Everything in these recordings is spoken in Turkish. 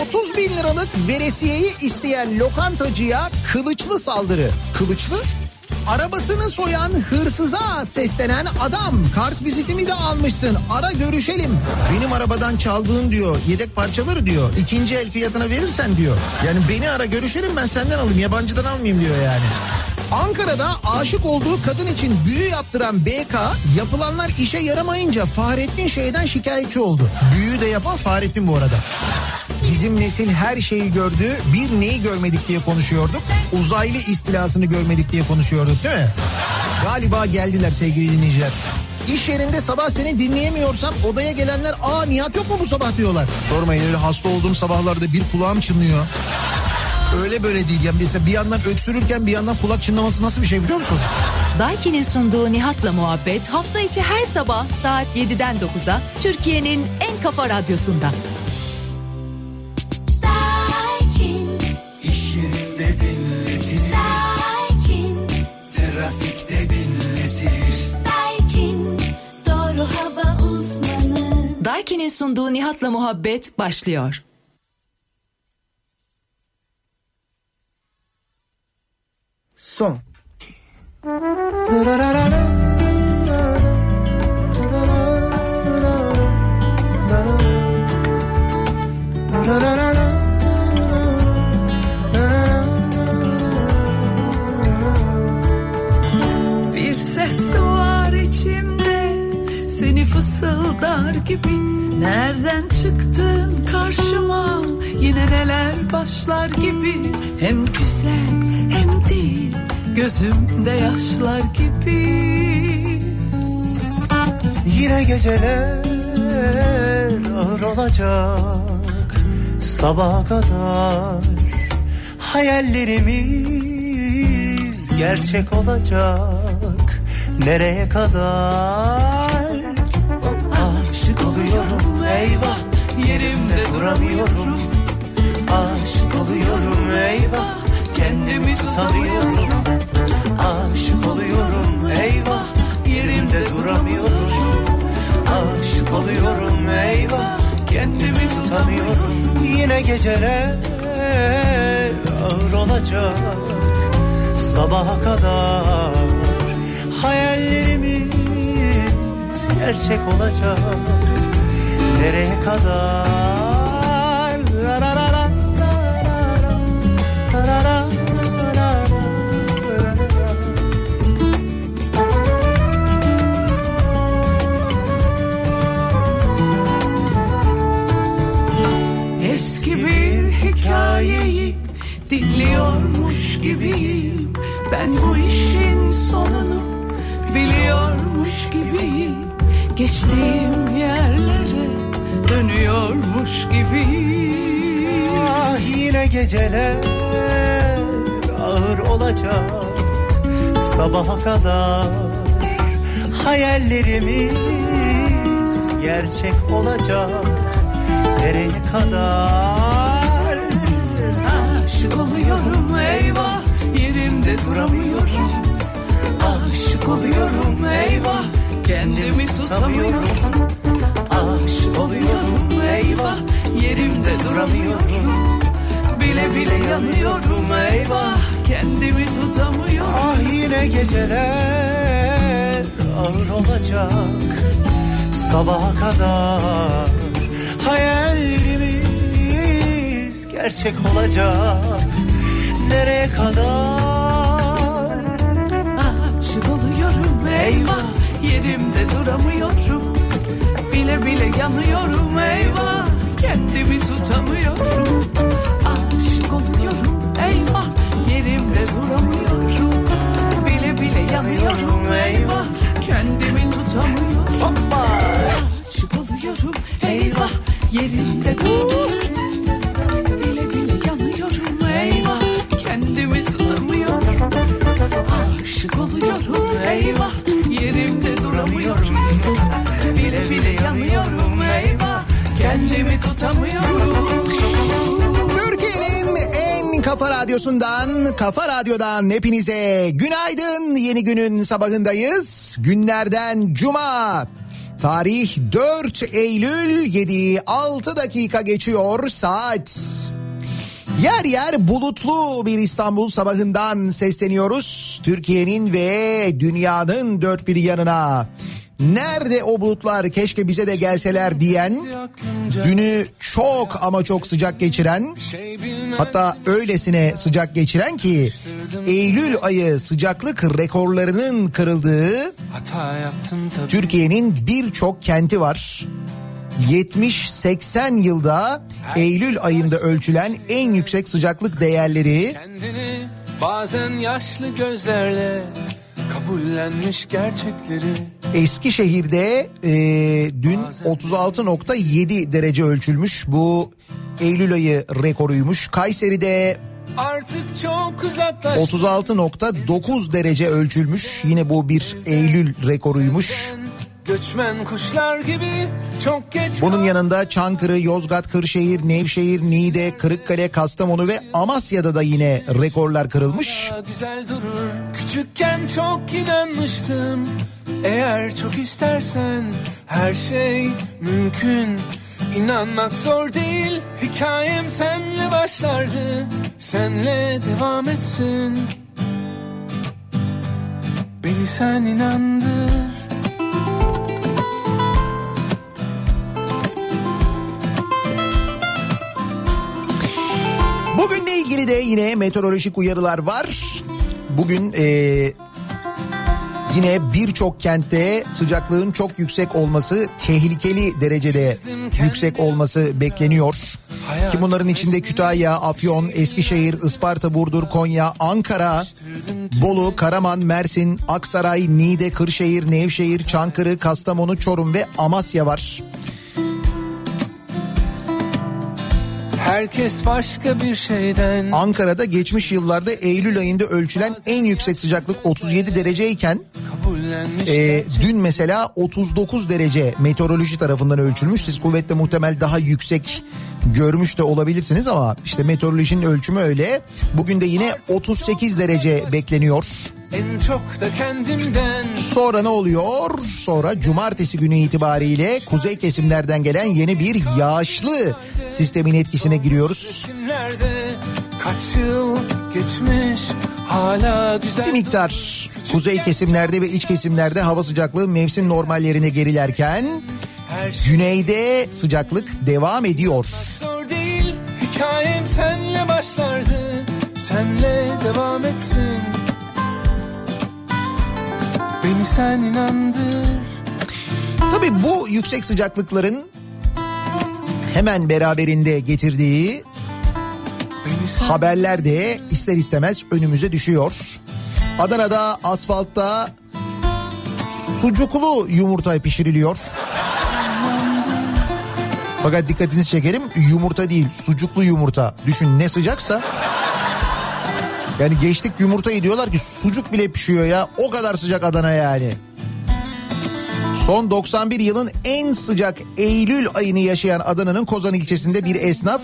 30 bin liralık veresiyeyi isteyen lokantacıya kılıçlı saldırı. Kılıçlı? Arabasını soyan hırsıza seslenen adam. Kart vizitimi de almışsın. Ara görüşelim. Benim arabadan çaldığın diyor. Yedek parçaları diyor. İkinci el fiyatına verirsen diyor. Yani beni ara görüşelim ben senden alayım. Yabancıdan almayayım diyor yani. Ankara'da aşık olduğu kadın için büyü yaptıran BK yapılanlar işe yaramayınca Fahrettin şeyden şikayetçi oldu. Büyü de yapan Fahrettin bu arada. Bizim nesil her şeyi gördü. Bir neyi görmedik diye konuşuyorduk. Uzaylı istilasını görmedik diye konuşuyorduk değil mi? Galiba geldiler sevgili dinleyiciler. İş yerinde sabah seni dinleyemiyorsam odaya gelenler aa Nihat yok mu bu sabah diyorlar. Sormayın öyle hasta olduğum sabahlarda bir kulağım çınlıyor. Öyle böyle değil ya. Mesela bir yandan öksürürken bir yandan kulak çınlaması nasıl bir şey biliyor musun? Daiki'nin sunduğu Nihat'la muhabbet hafta içi her sabah saat 7'den 9'a Türkiye'nin en kafa radyosunda. Daiki'nin sunduğu Nihat'la muhabbet başlıyor. Son. Bir ses var içimde seni fısıldar gibi Nereden çıktın karşıma? Yine neler başlar gibi? Hem güzel hem değil gözümde yaşlar gibi. Yine geceler ağır olacak. Sabaha kadar Hayallerimiz gerçek olacak. Nereye kadar oluyorum eyvah. Yerimde duramıyorum. Aşık oluyorum eyvah. Kendimi tutamıyorum. Aşık oluyorum eyvah. Yerimde duramıyorum. Aşık oluyorum eyvah. Kendimi tutamıyorum. Yine geceler ağır olacak. Sabaha kadar Hayallerimiz gerçek olacak Nereye kadar? Eski bir hikayeyi dinliyormuş gibiyim Ben bu işin sonunu biliyormuş gibiyim Geçtiğim yerler dönüyormuş gibiyim Ah yine geceler ağır olacak. Sabaha kadar Hayallerimiz gerçek olacak. Nereye kadar? Aşık oluyorum eyvah yerimde duramıyorum. Aşık oluyorum eyvah kendimi tutamıyorum Aşık oluyorum. Eyvah yerimde duramıyorum. Bile bile yanıyorum. Eyvah kendimi tutamıyorum. Ah yine geceler ağır olacak. Sabaha kadar Hayallerimiz gerçek olacak. Nereye kadar? Aşık oluyorum. Eyvah yerimde duramıyorum Bile bile yanıyorum eyvah. Kendimi tutamıyorum. Aşık oluyorum eyvah. Yerimde duramıyorum. Bile bile yanıyorum eyvah. Kendimi tutamıyorum. Aşık oluyorum eyvah. Yerimde duramıyorum. Bile bile yanıyorum eyvah. Kendimi tutamıyorum. Aşık oluyorum eyvah. Yerimde duramıyorum Türkiye'nin en kafa radyosundan, kafa radyodan hepinize günaydın. Yeni günün sabahındayız. Günlerden cuma. Tarih 4 Eylül 7 6 dakika geçiyor saat. Yer yer bulutlu bir İstanbul sabahından sesleniyoruz. Türkiye'nin ve dünyanın dört bir yanına. Nerede o bulutlar keşke bize de gelseler diyen, dünü çok ama çok sıcak geçiren, hatta öylesine sıcak geçiren ki Eylül ayı sıcaklık rekorlarının kırıldığı. Türkiye'nin birçok kenti var. 70-80 yılda Eylül ayında ölçülen en yüksek sıcaklık değerleri bazen yaşlı gözlerle kabullenmiş gerçekleri. Eskişehir'de e, dün 36.7 derece ölçülmüş. Bu Eylül ayı rekoruymuş. Kayseri'de Artık çok uzaklaştım. 36.9 derece ölçülmüş. Yine bu bir Eylül rekoruymuş. Göçmen kuşlar gibi çok geç Bunun yanında Çankırı, Yozgat, Kırşehir, Nevşehir, Niğde, Kırıkkale, Kastamonu ve Amasya'da da yine rekorlar kırılmış. güzel durur. Küçükken çok inanmıştım. Eğer çok istersen her şey mümkün. İnanmak zor değil. Hikayem senle başlardı. Senle devam etsin. Beni sen inandır. De yine meteorolojik uyarılar var. Bugün e, yine birçok kentte sıcaklığın çok yüksek olması, tehlikeli derecede yüksek olması bekleniyor. Ki bunların içinde Kütahya, Afyon, Eskişehir, Isparta, Burdur, Konya, Ankara, Bolu, Karaman, Mersin, Aksaray, Niğde, Kırşehir, Nevşehir, Çankırı, Kastamonu, Çorum ve Amasya var. Herkes başka bir şeyden Ankara'da geçmiş yıllarda Eylül ayında ölçülen en yüksek sıcaklık 37 dereceyken. E, dün mesela 39 derece meteoroloji tarafından ölçülmüş. Siz kuvvetle muhtemel daha yüksek görmüş de olabilirsiniz ama işte meteorolojinin ölçümü öyle. Bugün de yine 38 derece bekleniyor. En çok da kendimden Sonra ne oluyor? Sonra cumartesi günü itibariyle kuzey kesimlerden gelen yeni bir yağışlı sistemin etkisine giriyoruz. Kaç yıl geçmiş hala güzel Bir miktar kuzey kesimlerde ve iç kesimlerde hava sıcaklığı mevsim normallerine gerilerken şey güneyde sıcaklık devam ediyor. zor değil hikayem senle başlardı. Senle devam etsin. Beni sen inandır. Tabii bu yüksek sıcaklıkların hemen beraberinde getirdiği haberler de ister istemez önümüze düşüyor. Adana'da asfaltta sucuklu yumurta pişiriliyor. Fakat dikkatinizi çekerim yumurta değil sucuklu yumurta. Düşün ne sıcaksa. Yani geçtik yumurtayı diyorlar ki sucuk bile pişiyor ya o kadar sıcak Adana yani. Son 91 yılın en sıcak Eylül ayını yaşayan Adana'nın Kozan ilçesinde bir esnaf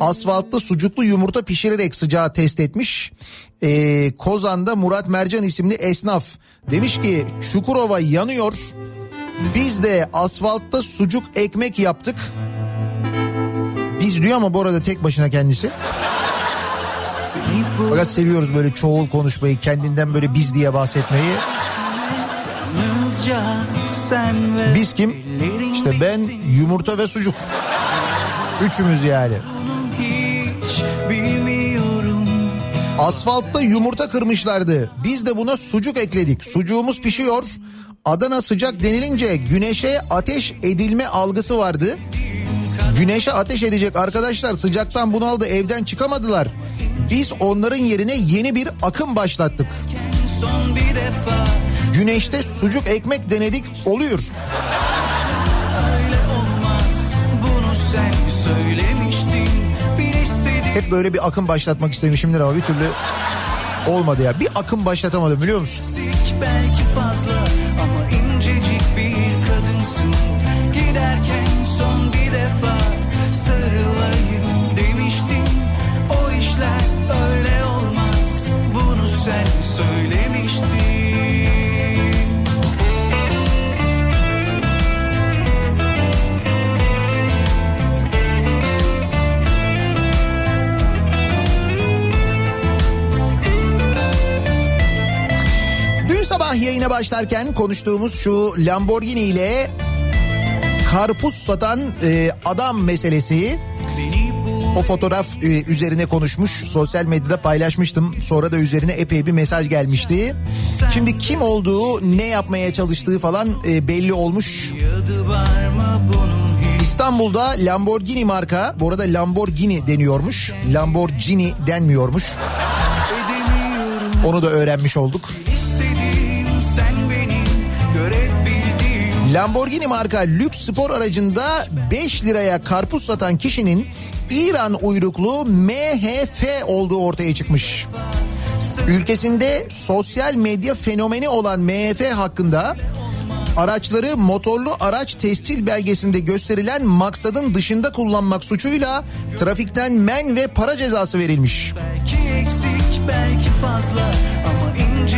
asfaltta sucuklu yumurta pişirerek sıcağı test etmiş. Ee, Kozan'da Murat Mercan isimli esnaf demiş ki Çukurova yanıyor. Biz de asfaltta sucuk ekmek yaptık. Biz diyor ama bu arada tek başına kendisi. Fakat seviyoruz böyle çoğul konuşmayı, kendinden böyle biz diye bahsetmeyi. Biz kim? İşte ben yumurta ve sucuk. Üçümüz yani. Bilmiyorum Asfaltta yumurta kırmışlardı. Biz de buna sucuk ekledik. Sucuğumuz pişiyor. Adana sıcak denilince güneşe ateş edilme algısı vardı. Güneşe ateş edecek arkadaşlar sıcaktan bunaldı evden çıkamadılar. Biz onların yerine yeni bir akım başlattık. Güneşte sucuk ekmek denedik oluyor. Hep böyle bir akım başlatmak istemişimdir ama bir türlü olmadı ya. Bir akım başlatamadım biliyor musun? belki yayına başlarken konuştuğumuz şu Lamborghini ile karpuz satan e, adam meselesi o fotoğraf e, üzerine konuşmuş sosyal medyada paylaşmıştım sonra da üzerine epey bir mesaj gelmişti. Şimdi kim olduğu ne yapmaya çalıştığı falan e, belli olmuş. İstanbul'da Lamborghini marka bu arada Lamborghini deniyormuş Lamborghini denmiyormuş onu da öğrenmiş olduk. Lamborghini marka lüks spor aracında 5 liraya karpuz satan kişinin İran uyruklu MHF olduğu ortaya çıkmış. Ülkesinde sosyal medya fenomeni olan MHF hakkında araçları motorlu araç tescil belgesinde gösterilen maksadın dışında kullanmak suçuyla trafikten men ve para cezası verilmiş.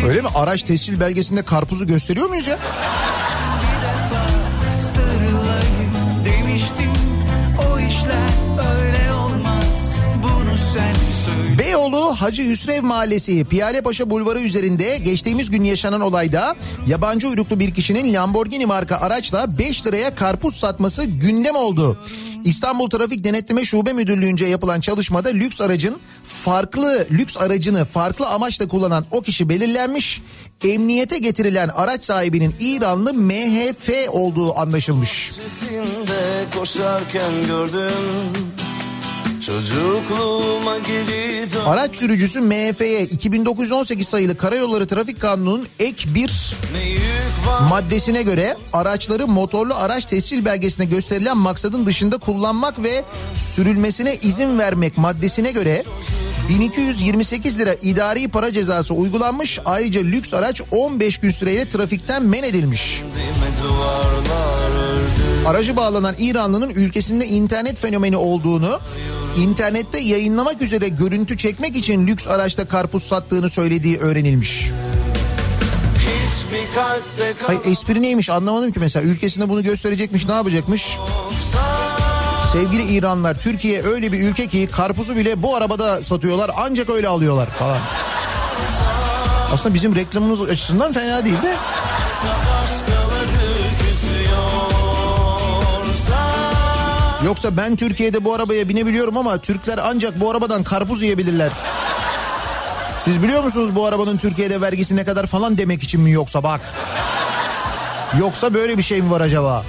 Öyle mi? Araç tescil belgesinde karpuzu gösteriyor muyuz ya? Hacı Hüsrev Mahallesi Piyalepaşa Bulvarı üzerinde geçtiğimiz gün yaşanan olayda yabancı uyruklu bir kişinin Lamborghini marka araçla 5 liraya karpuz satması gündem oldu. İstanbul Trafik Denetleme Şube Müdürlüğü'nce yapılan çalışmada lüks aracın farklı lüks aracını farklı amaçla kullanan o kişi belirlenmiş. Emniyete getirilen araç sahibinin İranlı MHF olduğu anlaşılmış. Sesinde koşarken gördüm Çocukluğuma geri dön Araç sürücüsü MHF'ye 2918 sayılı Karayolları Trafik Kanunu'nun ek bir maddesine göre araçları motorlu araç tescil belgesine gösterilen maksadın dışında kullanmak ve sürülmesine izin vermek maddesine göre 1228 lira idari para cezası uygulanmış. Ayrıca lüks araç 15 gün süreyle trafikten men edilmiş. Aracı bağlanan İranlının ülkesinde internet fenomeni olduğunu, internette yayınlamak üzere görüntü çekmek için lüks araçta karpuz sattığını söylediği öğrenilmiş. Hayır espri neymiş anlamadım ki mesela ülkesinde bunu gösterecekmiş ne yapacakmış? Sevgili İranlar Türkiye öyle bir ülke ki karpuzu bile bu arabada satıyorlar ancak öyle alıyorlar falan. Aslında bizim reklamımız açısından fena değil de. Yoksa ben Türkiye'de bu arabaya binebiliyorum ama Türkler ancak bu arabadan karpuz yiyebilirler. Siz biliyor musunuz bu arabanın Türkiye'de vergisi ne kadar falan demek için mi yoksa bak. Yoksa böyle bir şey mi var acaba?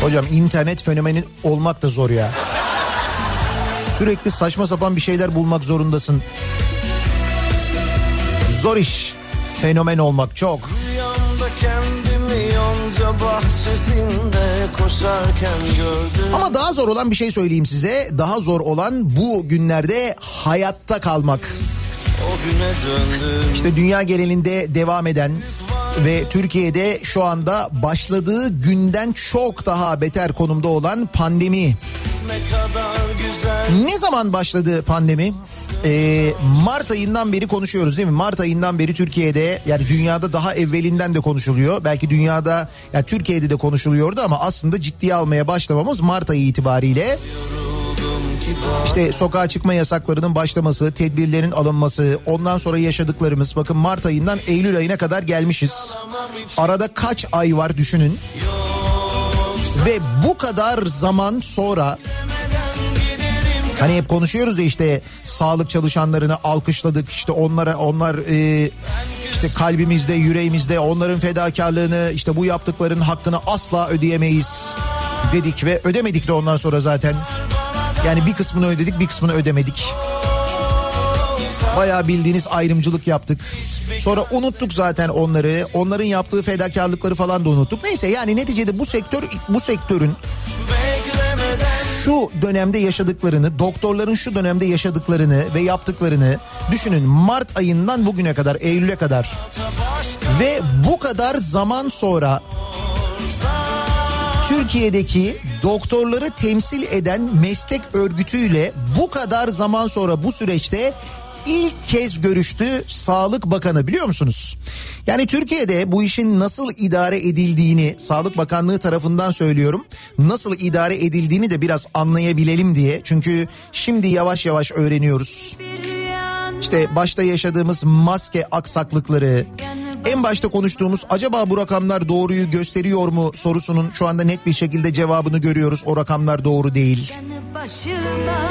Hocam internet fenomeni olmak da zor ya. Sürekli saçma sapan bir şeyler bulmak zorundasın. Zor iş. Fenomen olmak çok. Rüyamda kendimi yonca bahçesinde koşarken gördüm Ama daha zor olan bir şey söyleyeyim size. Daha zor olan bu günlerde hayatta kalmak. İşte dünya genelinde devam eden ve Türkiye'de şu anda başladığı günden çok daha beter konumda olan pandemi. ne zaman başladı pandemi? Ee, Mart ayından beri konuşuyoruz değil mi? Mart ayından beri Türkiye'de yani dünyada daha evvelinden de konuşuluyor. Belki dünyada yani Türkiye'de de konuşuluyordu ama aslında ciddiye almaya başlamamız Mart ayı itibariyle. İşte sokağa çıkma yasaklarının başlaması, tedbirlerin alınması, ondan sonra yaşadıklarımız. Bakın Mart ayından Eylül ayına kadar gelmişiz. Arada kaç ay var düşünün. Ve bu kadar zaman sonra Hani hep konuşuyoruz ya işte sağlık çalışanlarını alkışladık işte onlara onlar e, işte kalbimizde yüreğimizde onların fedakarlığını işte bu yaptıkların hakkını asla ödeyemeyiz dedik ve ödemedik de ondan sonra zaten. Yani bir kısmını ödedik bir kısmını ödemedik. Bayağı bildiğiniz ayrımcılık yaptık. Sonra unuttuk zaten onları. Onların yaptığı fedakarlıkları falan da unuttuk. Neyse yani neticede bu sektör bu sektörün şu dönemde yaşadıklarını, doktorların şu dönemde yaşadıklarını ve yaptıklarını düşünün. Mart ayından bugüne kadar, Eylül'e kadar ve bu kadar zaman sonra Türkiye'deki doktorları temsil eden meslek örgütüyle bu kadar zaman sonra bu süreçte ilk kez görüştü Sağlık Bakanı biliyor musunuz? Yani Türkiye'de bu işin nasıl idare edildiğini Sağlık Bakanlığı tarafından söylüyorum. Nasıl idare edildiğini de biraz anlayabilelim diye. Çünkü şimdi yavaş yavaş öğreniyoruz. İşte başta yaşadığımız maske aksaklıkları, en başta konuştuğumuz acaba bu rakamlar doğruyu gösteriyor mu sorusunun şu anda net bir şekilde cevabını görüyoruz. O rakamlar doğru değil.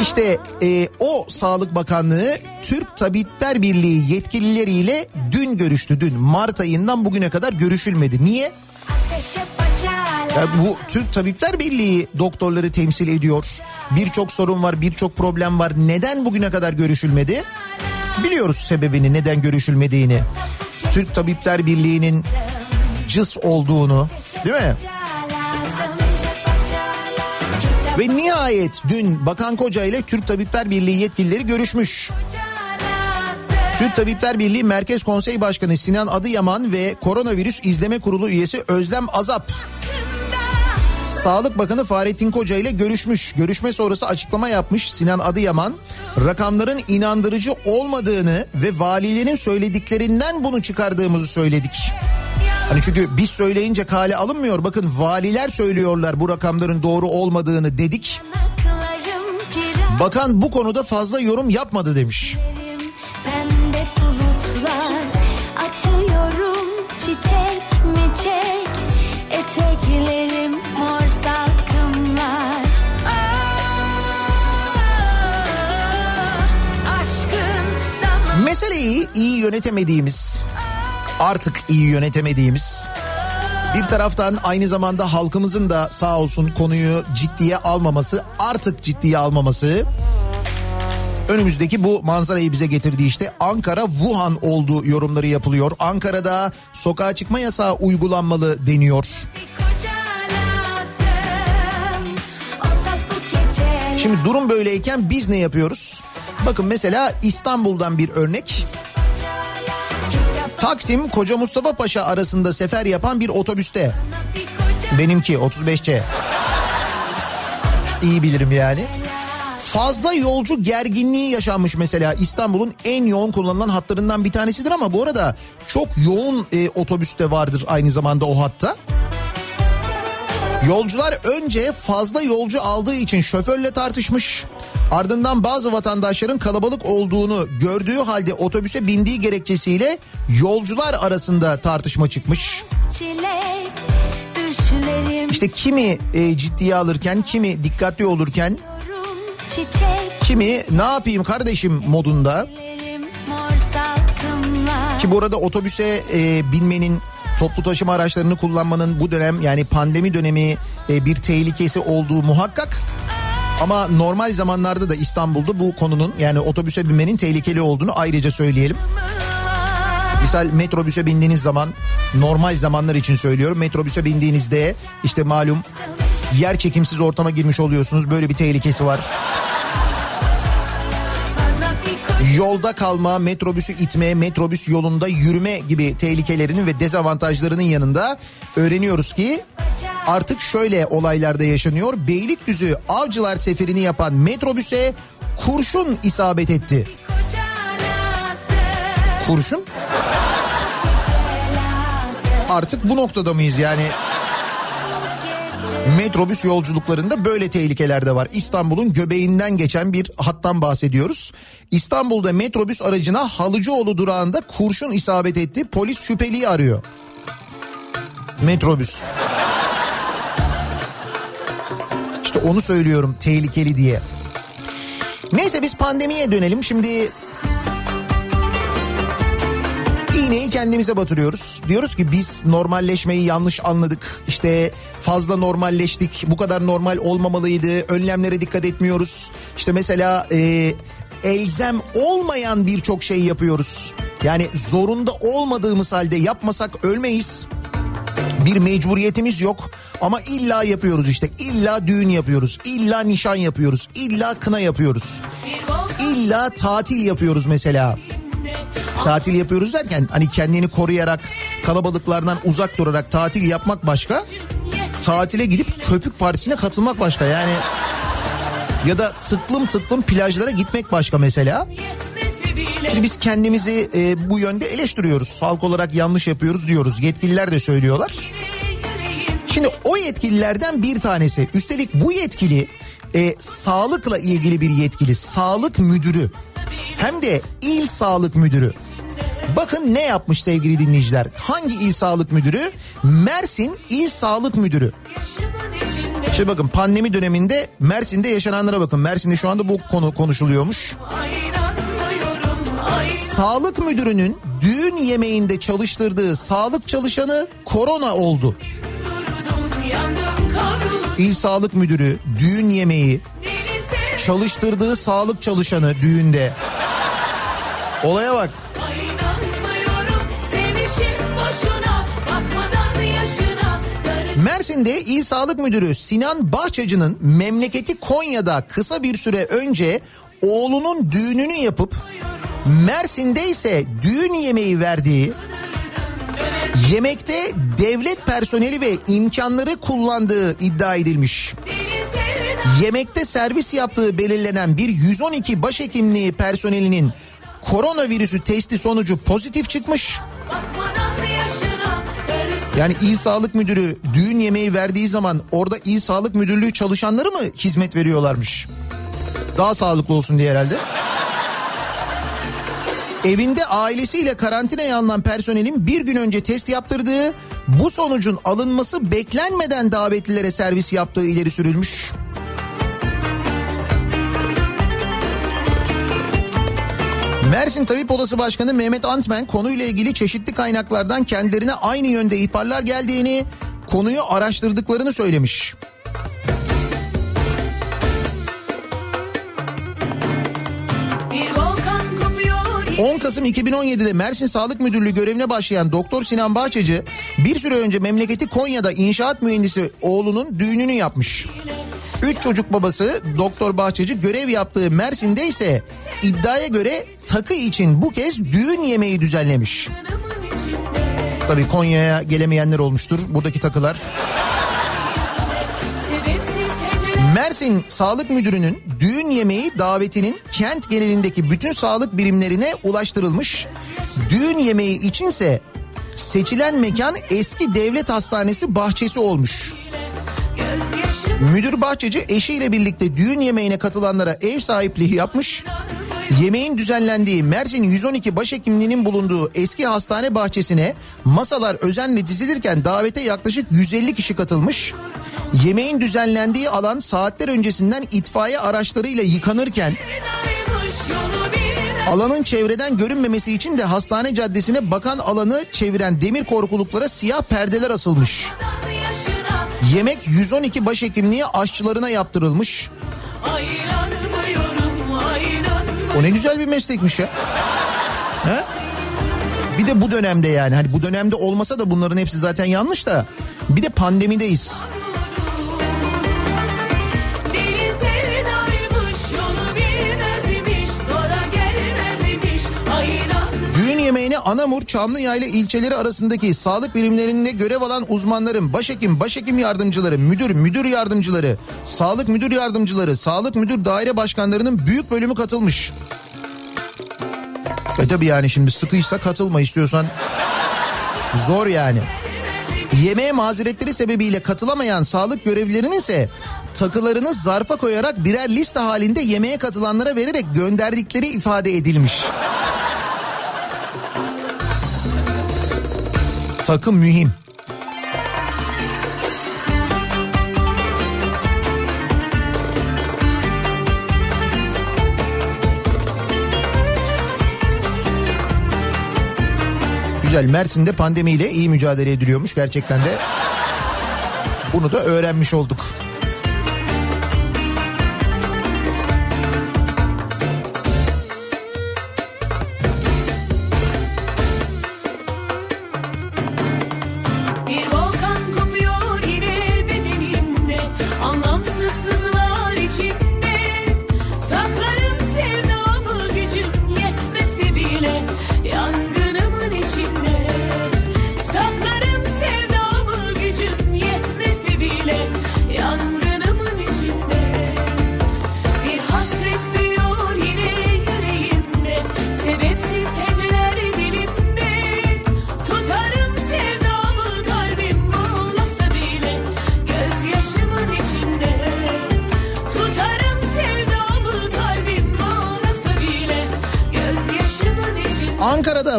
İşte e, o Sağlık Bakanlığı Türk Tabipler Birliği yetkilileriyle dün görüştü. Dün Mart ayından bugüne kadar görüşülmedi. Niye? Ya bu Türk Tabipler Birliği doktorları temsil ediyor. Birçok sorun var, birçok problem var. Neden bugüne kadar görüşülmedi? Biliyoruz sebebini, neden görüşülmediğini. Türk Tabipler Birliği'nin cız olduğunu, değil mi? Ve nihayet dün Bakan Koca ile Türk Tabipler Birliği yetkilileri görüşmüş. Türk Tabipler Birliği Merkez Konsey Başkanı Sinan Adıyaman ve Koronavirüs İzleme Kurulu üyesi Özlem Azap Sağlık Bakanı Fahrettin Koca ile görüşmüş. Görüşme sonrası açıklama yapmış Sinan Adıyaman. Rakamların inandırıcı olmadığını ve valilerin söylediklerinden bunu çıkardığımızı söyledik. Hani çünkü biz söyleyince kale alınmıyor. Bakın valiler söylüyorlar bu rakamların doğru olmadığını dedik. Bakan bu konuda fazla yorum yapmadı demiş. Pembe bulutlar açıyorum Meseleyi iyi yönetemediğimiz, artık iyi yönetemediğimiz bir taraftan aynı zamanda halkımızın da sağ olsun konuyu ciddiye almaması, artık ciddiye almaması önümüzdeki bu manzarayı bize getirdi işte Ankara Wuhan olduğu yorumları yapılıyor. Ankara'da sokağa çıkma yasağı uygulanmalı deniyor. Şimdi durum böyleyken biz ne yapıyoruz? Bakın mesela İstanbul'dan bir örnek. Taksim Koca Mustafa Paşa arasında sefer yapan bir otobüste. Benimki 35C. İyi bilirim yani. Fazla yolcu gerginliği yaşanmış mesela İstanbul'un en yoğun kullanılan hatlarından bir tanesidir ama bu arada çok yoğun e, otobüste vardır aynı zamanda o hatta. Yolcular önce fazla yolcu aldığı için şoförle tartışmış. Ardından bazı vatandaşların kalabalık olduğunu gördüğü halde otobüse bindiği gerekçesiyle yolcular arasında tartışma çıkmış. İşte kimi e, ciddiye alırken, kimi dikkatli olurken, kimi ne yapayım kardeşim modunda. Ki bu arada otobüse e, binmenin toplu taşıma araçlarını kullanmanın bu dönem yani pandemi dönemi e, bir tehlikesi olduğu muhakkak. Ama normal zamanlarda da İstanbul'da bu konunun yani otobüse binmenin tehlikeli olduğunu ayrıca söyleyelim. Misal metrobüse bindiğiniz zaman normal zamanlar için söylüyorum. Metrobüse bindiğinizde işte malum yer çekimsiz ortama girmiş oluyorsunuz. Böyle bir tehlikesi var. Yolda kalma, metrobüsü itme, metrobüs yolunda yürüme gibi tehlikelerinin ve dezavantajlarının yanında öğreniyoruz ki artık şöyle olaylarda yaşanıyor. Beylikdüzü Avcılar seferini yapan metrobüse kurşun isabet etti. Kurşun? Artık bu noktada mıyız yani? Metrobüs yolculuklarında böyle tehlikeler de var. İstanbul'un göbeğinden geçen bir hattan bahsediyoruz. İstanbul'da metrobüs aracına Halıcıoğlu durağında kurşun isabet etti. Polis şüpheliyi arıyor. Metrobüs. İşte onu söylüyorum tehlikeli diye. Neyse biz pandemiye dönelim. Şimdi iğneyi kendimize batırıyoruz. Diyoruz ki biz normalleşmeyi yanlış anladık. İşte fazla normalleştik. Bu kadar normal olmamalıydı. Önlemlere dikkat etmiyoruz. İşte mesela e, elzem olmayan birçok şey yapıyoruz. Yani zorunda olmadığımız halde yapmasak ölmeyiz. Bir mecburiyetimiz yok ama illa yapıyoruz işte. İlla düğün yapıyoruz. illa nişan yapıyoruz. illa kına yapıyoruz. İlla tatil yapıyoruz mesela. Tatil yapıyoruz derken hani kendini koruyarak kalabalıklardan uzak durarak tatil yapmak başka. Tatile gidip köpük partisine katılmak başka yani. Ya da tıklım tıklım plajlara gitmek başka mesela. Şimdi biz kendimizi e, bu yönde eleştiriyoruz. Halk olarak yanlış yapıyoruz diyoruz. Yetkililer de söylüyorlar. Şimdi o yetkililerden bir tanesi. Üstelik bu yetkili e, sağlıkla ilgili bir yetkili. Sağlık müdürü. Hem de il sağlık müdürü. Bakın ne yapmış sevgili dinleyiciler. Hangi il sağlık müdürü? Mersin il sağlık müdürü. Şimdi bakın pandemi döneminde Mersin'de yaşananlara bakın. Mersin'de şu anda bu konu konuşuluyormuş. Sağlık müdürünün düğün yemeğinde çalıştırdığı sağlık çalışanı korona oldu. İl Sağlık Müdürü düğün yemeği çalıştırdığı sağlık çalışanı düğünde. Olaya bak. Mersin'de İl Sağlık Müdürü Sinan Bahçacı'nın memleketi Konya'da kısa bir süre önce oğlunun düğününü yapıp Mersin'de ise düğün yemeği verdiği yemekte devlet personeli ve imkanları kullandığı iddia edilmiş. Yemekte servis yaptığı belirlenen bir 112 başhekimliği personelinin koronavirüsü testi sonucu pozitif çıkmış. Yani İl Sağlık Müdürü düğün yemeği verdiği zaman orada İl Sağlık Müdürlüğü çalışanları mı hizmet veriyorlarmış? Daha sağlıklı olsun diye herhalde. Evinde ailesiyle karantinaya alınan personelin bir gün önce test yaptırdığı bu sonucun alınması beklenmeden davetlilere servis yaptığı ileri sürülmüş. Mersin Tabip Odası Başkanı Mehmet Antmen konuyla ilgili çeşitli kaynaklardan kendilerine aynı yönde ihbarlar geldiğini, konuyu araştırdıklarını söylemiş. 10 Kasım 2017'de Mersin Sağlık Müdürlüğü görevine başlayan Doktor Sinan Bahçeci bir süre önce memleketi Konya'da inşaat mühendisi oğlunun düğününü yapmış. Üç çocuk babası Doktor Bahçeci görev yaptığı Mersin'de ise iddiaya göre takı için bu kez düğün yemeği düzenlemiş. Tabii Konya'ya gelemeyenler olmuştur buradaki takılar. Mersin Sağlık Müdürü'nün düğün yemeği davetinin kent genelindeki bütün sağlık birimlerine ulaştırılmış. Düğün yemeği içinse seçilen mekan eski devlet hastanesi bahçesi olmuş. Müdür bahçeci eşiyle birlikte düğün yemeğine katılanlara ev sahipliği yapmış. Yemeğin düzenlendiği Mersin 112 başhekimliğinin bulunduğu eski hastane bahçesine masalar özenle dizilirken davete yaklaşık 150 kişi katılmış. Yemeğin düzenlendiği alan saatler öncesinden itfaiye araçlarıyla yıkanırken alanın çevreden görünmemesi için de hastane caddesine bakan alanı çeviren demir korkuluklara siyah perdeler asılmış. Yemek 112 başhekimliği aşçılarına yaptırılmış. O ne güzel bir meslekmiş ya. He? Bir de bu dönemde yani hani bu dönemde olmasa da bunların hepsi zaten yanlış da bir de pandemideyiz. Yemeğine Anamur, Çamlıyayla ilçeleri arasındaki sağlık birimlerinde görev alan uzmanların başhekim, başhekim yardımcıları, müdür, müdür yardımcıları, sağlık müdür yardımcıları, sağlık müdür daire başkanlarının büyük bölümü katılmış. E tabi yani şimdi sıkıysa katılma istiyorsan zor yani. Yemeğe mazeretleri sebebiyle katılamayan sağlık görevlilerinin ise takılarını zarfa koyarak birer liste halinde yemeğe katılanlara vererek gönderdikleri ifade edilmiş. Takım mühim. Güzel Mersin'de pandemiyle iyi mücadele ediliyormuş gerçekten de. Bunu da öğrenmiş olduk.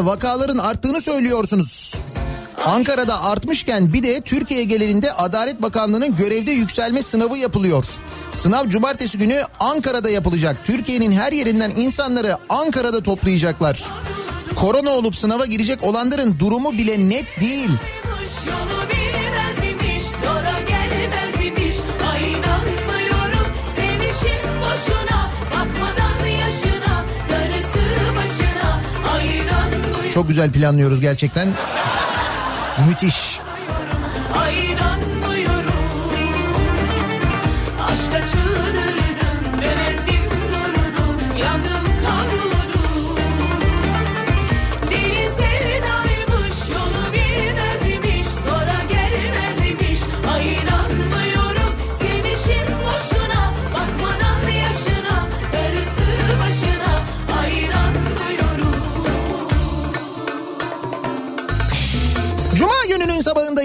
Vakaların arttığını söylüyorsunuz. Ankara'da artmışken bir de Türkiye genelinde Adalet Bakanlığı'nın görevde yükselme sınavı yapılıyor. Sınav cumartesi günü Ankara'da yapılacak. Türkiye'nin her yerinden insanları Ankara'da toplayacaklar. Korona olup sınava girecek olanların durumu bile net değil. Çok güzel planlıyoruz gerçekten. Müthiş.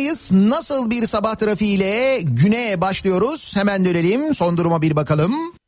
Sabahındayız. Nasıl bir sabah trafiğiyle güne başlıyoruz? Hemen dönelim. Son duruma bir bakalım.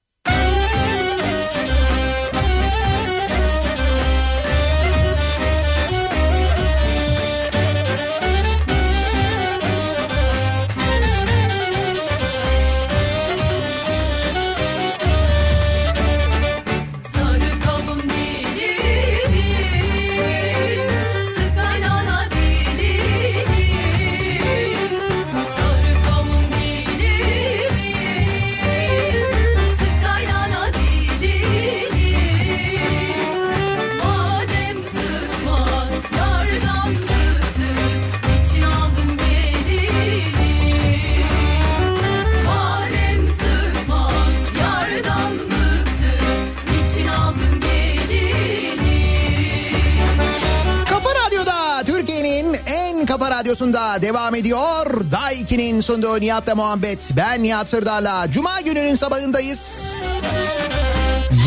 Radyosunda devam ediyor. Daiki'nin sunduğu Nihat'la muhabbet. Ben Nihat Sırdar'la. Cuma gününün sabahındayız.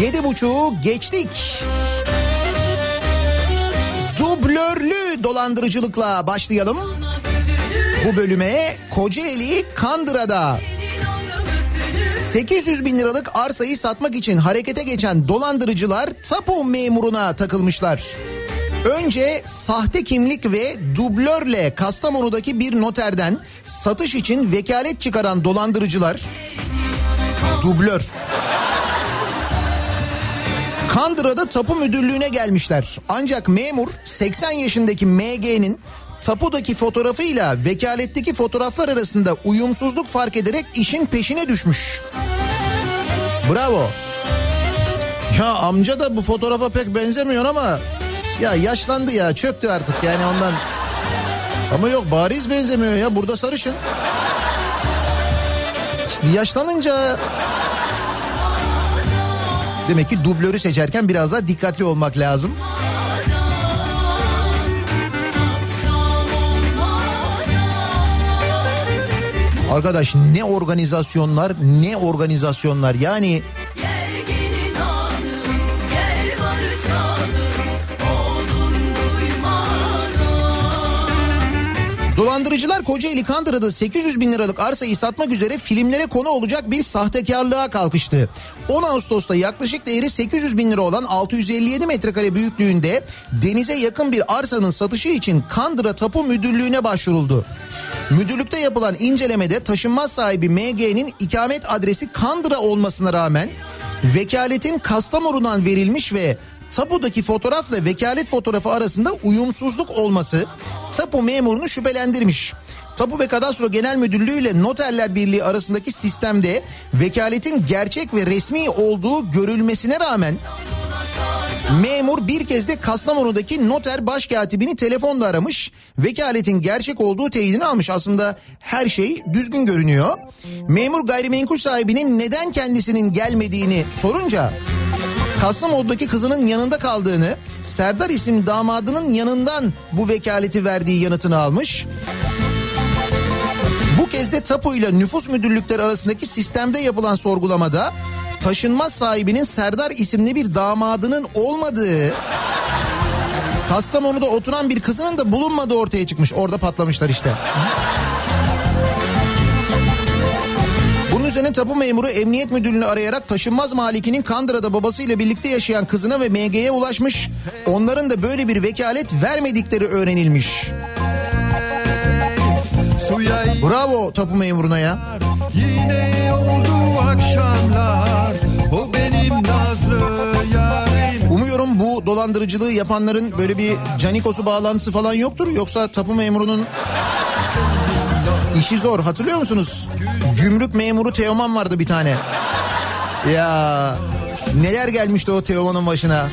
Yedi buçuğu geçtik. Dublörlü dolandırıcılıkla başlayalım. Bu bölüme Kocaeli Kandıra'da 800 bin liralık arsayı satmak için harekete geçen dolandırıcılar tapu memuruna takılmışlar. Önce sahte kimlik ve dublörle Kastamonu'daki bir noterden satış için vekalet çıkaran dolandırıcılar dublör Kandıra'da tapu müdürlüğüne gelmişler. Ancak memur 80 yaşındaki MG'nin tapudaki fotoğrafıyla vekaletteki fotoğraflar arasında uyumsuzluk fark ederek işin peşine düşmüş. Bravo. Ya amca da bu fotoğrafa pek benzemiyor ama ya yaşlandı ya çöktü artık yani ondan. Ama yok bariz benzemiyor ya burada sarışın. İşte yaşlanınca demek ki dublörü seçerken biraz daha dikkatli olmak lazım. Arkadaş ne organizasyonlar ne organizasyonlar yani Dolandırıcılar Kocaeli Kandıra'da 800 bin liralık arsayı satmak üzere filmlere konu olacak bir sahtekarlığa kalkıştı. 10 Ağustos'ta yaklaşık değeri 800 bin lira olan 657 metrekare büyüklüğünde denize yakın bir arsanın satışı için Kandıra Tapu Müdürlüğü'ne başvuruldu. Müdürlükte yapılan incelemede taşınmaz sahibi MG'nin ikamet adresi Kandıra olmasına rağmen vekaletin Kastamonu'dan verilmiş ve tapudaki fotoğrafla vekalet fotoğrafı arasında uyumsuzluk olması tapu memurunu şüphelendirmiş. Tapu ve Kadastro Genel Müdürlüğü ile Noterler Birliği arasındaki sistemde vekaletin gerçek ve resmi olduğu görülmesine rağmen Memur bir kez de Kastamonu'daki noter başkatibini telefonla aramış. Vekaletin gerçek olduğu teyidini almış. Aslında her şey düzgün görünüyor. Memur gayrimenkul sahibinin neden kendisinin gelmediğini sorunca Kastamonu'daki kızının yanında kaldığını, Serdar isim damadının yanından bu vekaleti verdiği yanıtını almış. Bu kez de tapu ile nüfus müdürlükleri arasındaki sistemde yapılan sorgulamada taşınmaz sahibinin Serdar isimli bir damadının olmadığı Kastamonu'da oturan bir kızının da bulunmadığı ortaya çıkmış. Orada patlamışlar işte. Bunun üzerine tapu memuru emniyet müdürünü arayarak taşınmaz malikinin Kandıra'da babasıyla birlikte yaşayan kızına ve MG'ye ulaşmış. Onların da böyle bir vekalet vermedikleri öğrenilmiş. Bravo tapu memuruna ya. yine oldu akşamlar O benim nazlı yarim Umuyorum bu dolandırıcılığı yapanların böyle bir canikosu bağlantısı falan yoktur. Yoksa tapu memurunun işi zor. Hatırlıyor musunuz? Gümrük memuru Teoman vardı bir tane. Ya neler gelmişti o Teoman'ın başına.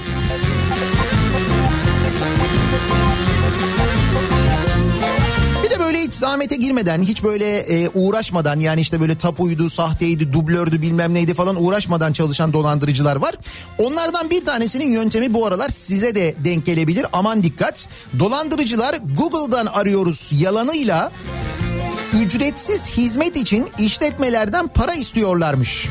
Hiç zahmete girmeden, hiç böyle e, uğraşmadan yani işte böyle tapuydu, sahteydi, dublördü bilmem neydi falan uğraşmadan çalışan dolandırıcılar var. Onlardan bir tanesinin yöntemi bu aralar size de denk gelebilir. Aman dikkat. Dolandırıcılar Google'dan arıyoruz yalanıyla ücretsiz hizmet için işletmelerden para istiyorlarmış.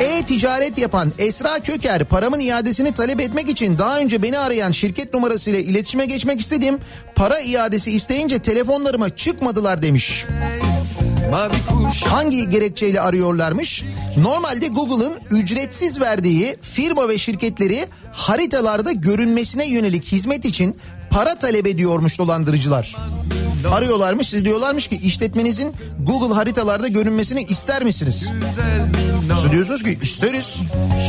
E-ticaret yapan Esra Köker paramın iadesini talep etmek için daha önce beni arayan şirket numarasıyla iletişime geçmek istedim. Para iadesi isteyince telefonlarıma çıkmadılar demiş. Hangi gerekçeyle arıyorlarmış? Normalde Google'ın ücretsiz verdiği firma ve şirketleri haritalarda görünmesine yönelik hizmet için para talep ediyormuş dolandırıcılar. Arıyorlarmış siz diyorlarmış ki işletmenizin Google haritalarda görünmesini ister misiniz? Siz diyorsunuz ki isteriz.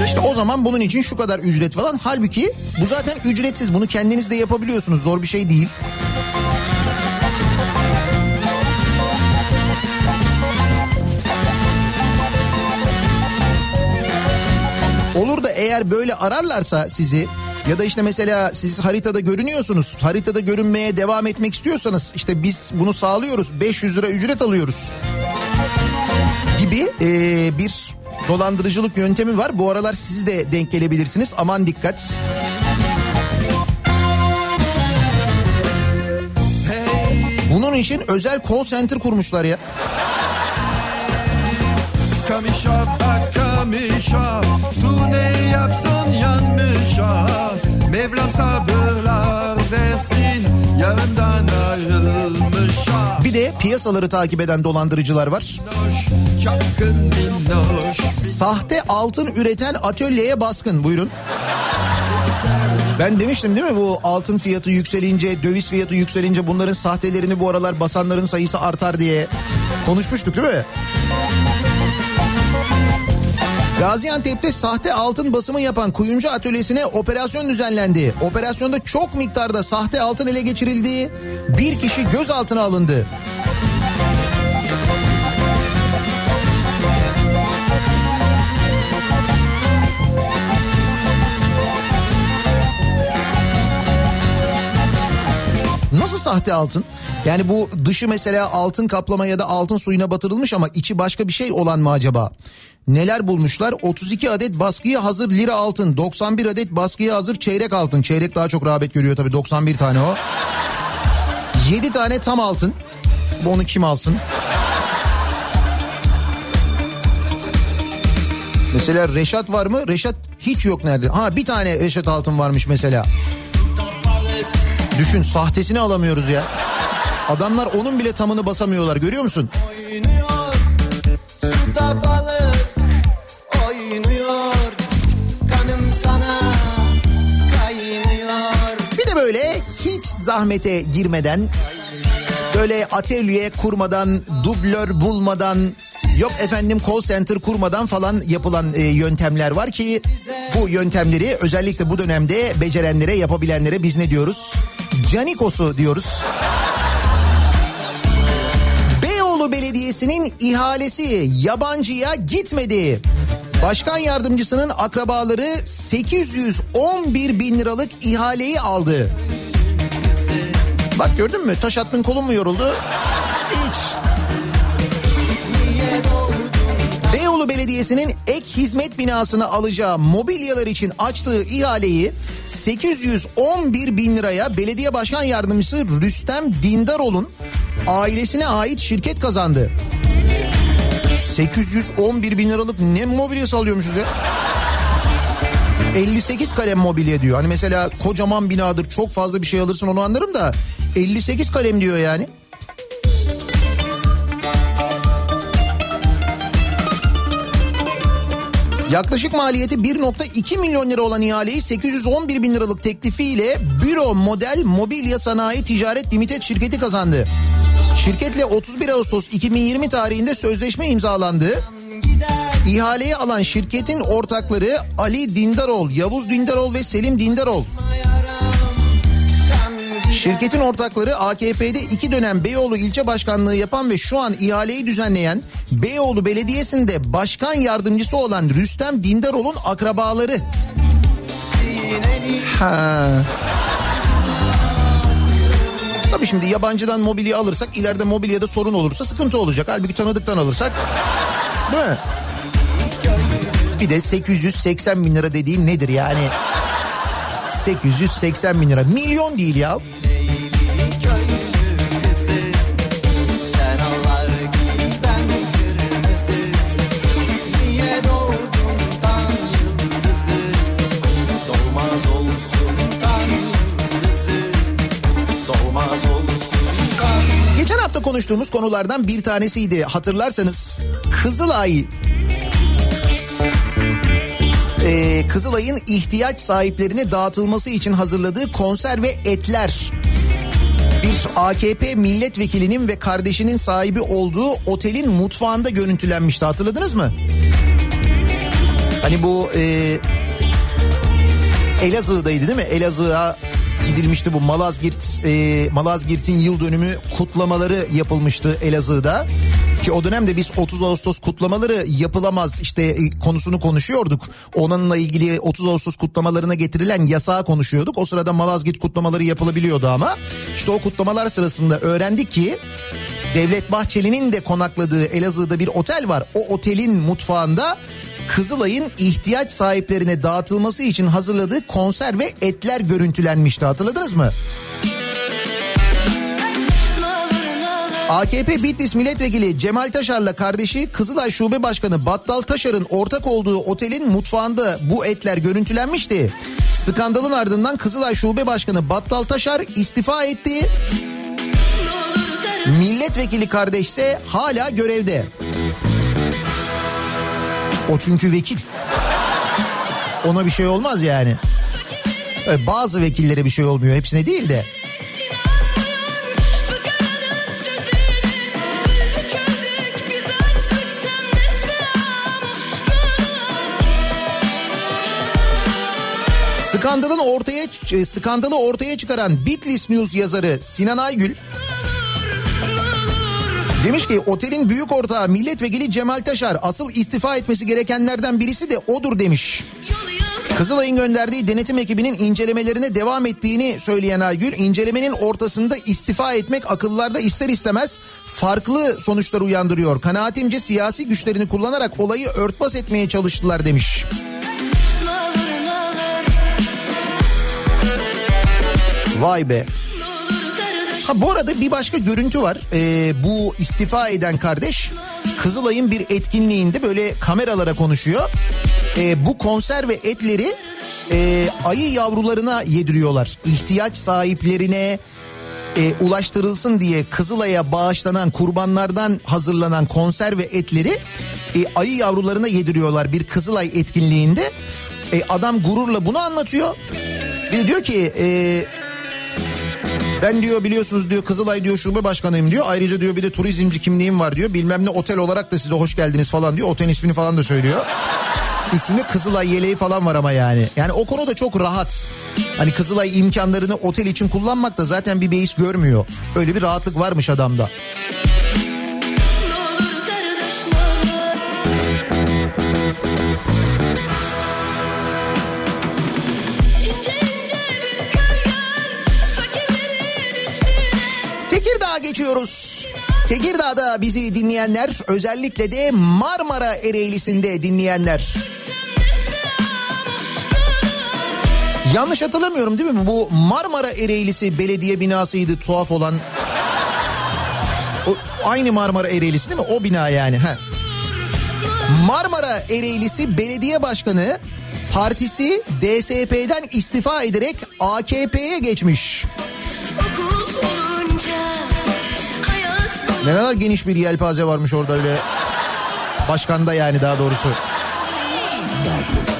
İşte o zaman bunun için şu kadar ücret falan. Halbuki bu zaten ücretsiz. Bunu kendiniz de yapabiliyorsunuz. Zor bir şey değil. Olur da eğer böyle ararlarsa sizi ya da işte mesela siz haritada görünüyorsunuz. Haritada görünmeye devam etmek istiyorsanız işte biz bunu sağlıyoruz. 500 lira ücret alıyoruz gibi eee, bir dolandırıcılık yöntemi var. Bu aralar siz de denk gelebilirsiniz. Aman dikkat. Bunun için özel call center kurmuşlar ya. Bak kamışa Su ne yapsın yanmışa Mevlam sabırlar versin Yarından ayrılmışa Bir de piyasaları takip eden dolandırıcılar var. Sahte altın üreten atölyeye baskın buyurun. Ben demiştim değil mi bu altın fiyatı yükselince, döviz fiyatı yükselince bunların sahtelerini bu aralar basanların sayısı artar diye konuşmuştuk değil mi? Gaziantep'te sahte altın basımı yapan kuyumcu atölyesine operasyon düzenlendi. Operasyonda çok miktarda sahte altın ele geçirildi. Bir kişi gözaltına alındı. Nasıl sahte altın? Yani bu dışı mesela altın kaplama ya da altın suyuna batırılmış ama içi başka bir şey olan mı acaba? Neler bulmuşlar? 32 adet baskıya hazır lira altın, 91 adet baskıya hazır çeyrek altın. Çeyrek daha çok rağbet görüyor tabii 91 tane o. 7 tane tam altın. Bu Onu kim alsın? Mesela Reşat var mı? Reşat hiç yok nerede? Ha bir tane Reşat altın varmış mesela. Düşün sahtesini alamıyoruz ya. Adamlar onun bile tamını basamıyorlar görüyor musun? Oynuyor suda balık oynuyor kanım sana kaynıyor Bir de böyle hiç zahmete girmeden böyle atölye kurmadan, dublör bulmadan, yok efendim call center kurmadan falan yapılan e, yöntemler var ki bu yöntemleri özellikle bu dönemde becerenlere, yapabilenlere biz ne diyoruz? Canikosu diyoruz. Beyoğlu Belediyesi'nin ihalesi yabancıya gitmedi. Başkan yardımcısının akrabaları 811 bin liralık ihaleyi aldı. Bak gördün mü taş attın kolun mu yoruldu? Beyoğlu Belediyesi'nin ek hizmet binasını alacağı mobilyalar için açtığı ihaleyi 811 bin liraya belediye başkan yardımcısı Rüstem Dindaroğlu'nun ailesine ait şirket kazandı. 811 bin liralık ne mobilyası alıyormuşuz ya? 58 kalem mobilya diyor. Hani mesela kocaman binadır çok fazla bir şey alırsın onu anlarım da 58 kalem diyor yani. Yaklaşık maliyeti 1.2 milyon lira olan ihaleyi 811 bin liralık teklifiyle Büro Model Mobilya Sanayi Ticaret Limited şirketi kazandı. Şirketle 31 Ağustos 2020 tarihinde sözleşme imzalandı. İhaleyi alan şirketin ortakları Ali Dindarol, Yavuz Dindarol ve Selim Dindarol. Şirketin ortakları AKP'de iki dönem Beyoğlu ilçe başkanlığı yapan ve şu an ihaleyi düzenleyen Beyoğlu Belediyesi'nde başkan yardımcısı olan Rüstem Dindarol'un akrabaları. Ha. Tabii şimdi yabancıdan mobilya alırsak ileride mobilyada sorun olursa sıkıntı olacak. Halbuki tanıdıktan alırsak değil mi? Bir de 880 bin lira dediğin nedir yani? 880 bin lira. Milyon değil ya. Hafta konuştuğumuz konulardan bir tanesiydi. Hatırlarsanız Kızılay Ee, Kızılay'ın ihtiyaç sahiplerine dağıtılması için hazırladığı konserve etler bir AKP milletvekilinin ve kardeşinin sahibi olduğu otelin mutfağında görüntülenmişti hatırladınız mı? Hani bu e, Elazığ'daydı değil mi? Elazığ'a gidilmişti bu Malazgirt e, Malazgirt'in yıl dönümü kutlamaları yapılmıştı Elazığ'da. Ki o dönemde biz 30 Ağustos kutlamaları yapılamaz işte e, konusunu konuşuyorduk. Onunla ilgili 30 Ağustos kutlamalarına getirilen yasağı konuşuyorduk. O sırada Malazgirt kutlamaları yapılabiliyordu ama işte o kutlamalar sırasında öğrendik ki Devlet Bahçeli'nin de konakladığı Elazığ'da bir otel var. O otelin mutfağında Kızılay'ın ihtiyaç sahiplerine dağıtılması için hazırladığı konserve etler görüntülenmişti hatırladınız mı? AKP Bitlis Milletvekili Cemal Taşar'la kardeşi Kızılay Şube Başkanı Battal Taşar'ın ortak olduğu otelin mutfağında bu etler görüntülenmişti. Skandalın ardından Kızılay Şube Başkanı Battal Taşar istifa etti. Milletvekili kardeş ise hala görevde. O çünkü vekil. Ona bir şey olmaz yani. Bazı vekillere bir şey olmuyor hepsine değil de. Skandalın ortaya e, skandalı ortaya çıkaran Bitlis News yazarı Sinan Aygül Demiş ki otelin büyük ortağı milletvekili Cemal Taşar asıl istifa etmesi gerekenlerden birisi de odur demiş. Kızılay'ın gönderdiği denetim ekibinin incelemelerine devam ettiğini söyleyen Aygül, incelemenin ortasında istifa etmek akıllarda ister istemez farklı sonuçlar uyandırıyor. Kanaatimce siyasi güçlerini kullanarak olayı örtbas etmeye çalıştılar demiş. Vay be. Ha bu arada bir başka görüntü var. Ee, bu istifa eden kardeş Kızılay'ın bir etkinliğinde böyle kameralara konuşuyor. Ee, bu konserve etleri e, ayı yavrularına yediriyorlar. İhtiyaç sahiplerine e, ulaştırılsın diye Kızılay'a bağışlanan kurbanlardan hazırlanan konserve etleri e, ayı yavrularına yediriyorlar bir Kızılay etkinliğinde. E, adam gururla bunu anlatıyor. Bir diyor ki e, ben diyor biliyorsunuz diyor Kızılay diyor şube başkanıyım diyor. Ayrıca diyor bir de turizmci kimliğim var diyor. Bilmem ne otel olarak da size hoş geldiniz falan diyor. Otelin ismini falan da söylüyor. Üstünde Kızılay yeleği falan var ama yani. Yani o konuda çok rahat. Hani Kızılay imkanlarını otel için kullanmak da zaten bir beis görmüyor. Öyle bir rahatlık varmış adamda. Geçiyoruz. Tekirdağ'da bizi dinleyenler özellikle de Marmara Ereğlisi'nde dinleyenler. Yanlış hatırlamıyorum değil mi? Bu Marmara Ereğlisi belediye binasıydı tuhaf olan. O, aynı Marmara Ereğlisi değil mi? O bina yani. Ha. Marmara Ereğlisi Belediye Başkanı partisi DSP'den istifa ederek AKP'ye geçmiş. Ne kadar geniş bir yelpaze varmış orada öyle. Başkanda yani daha doğrusu.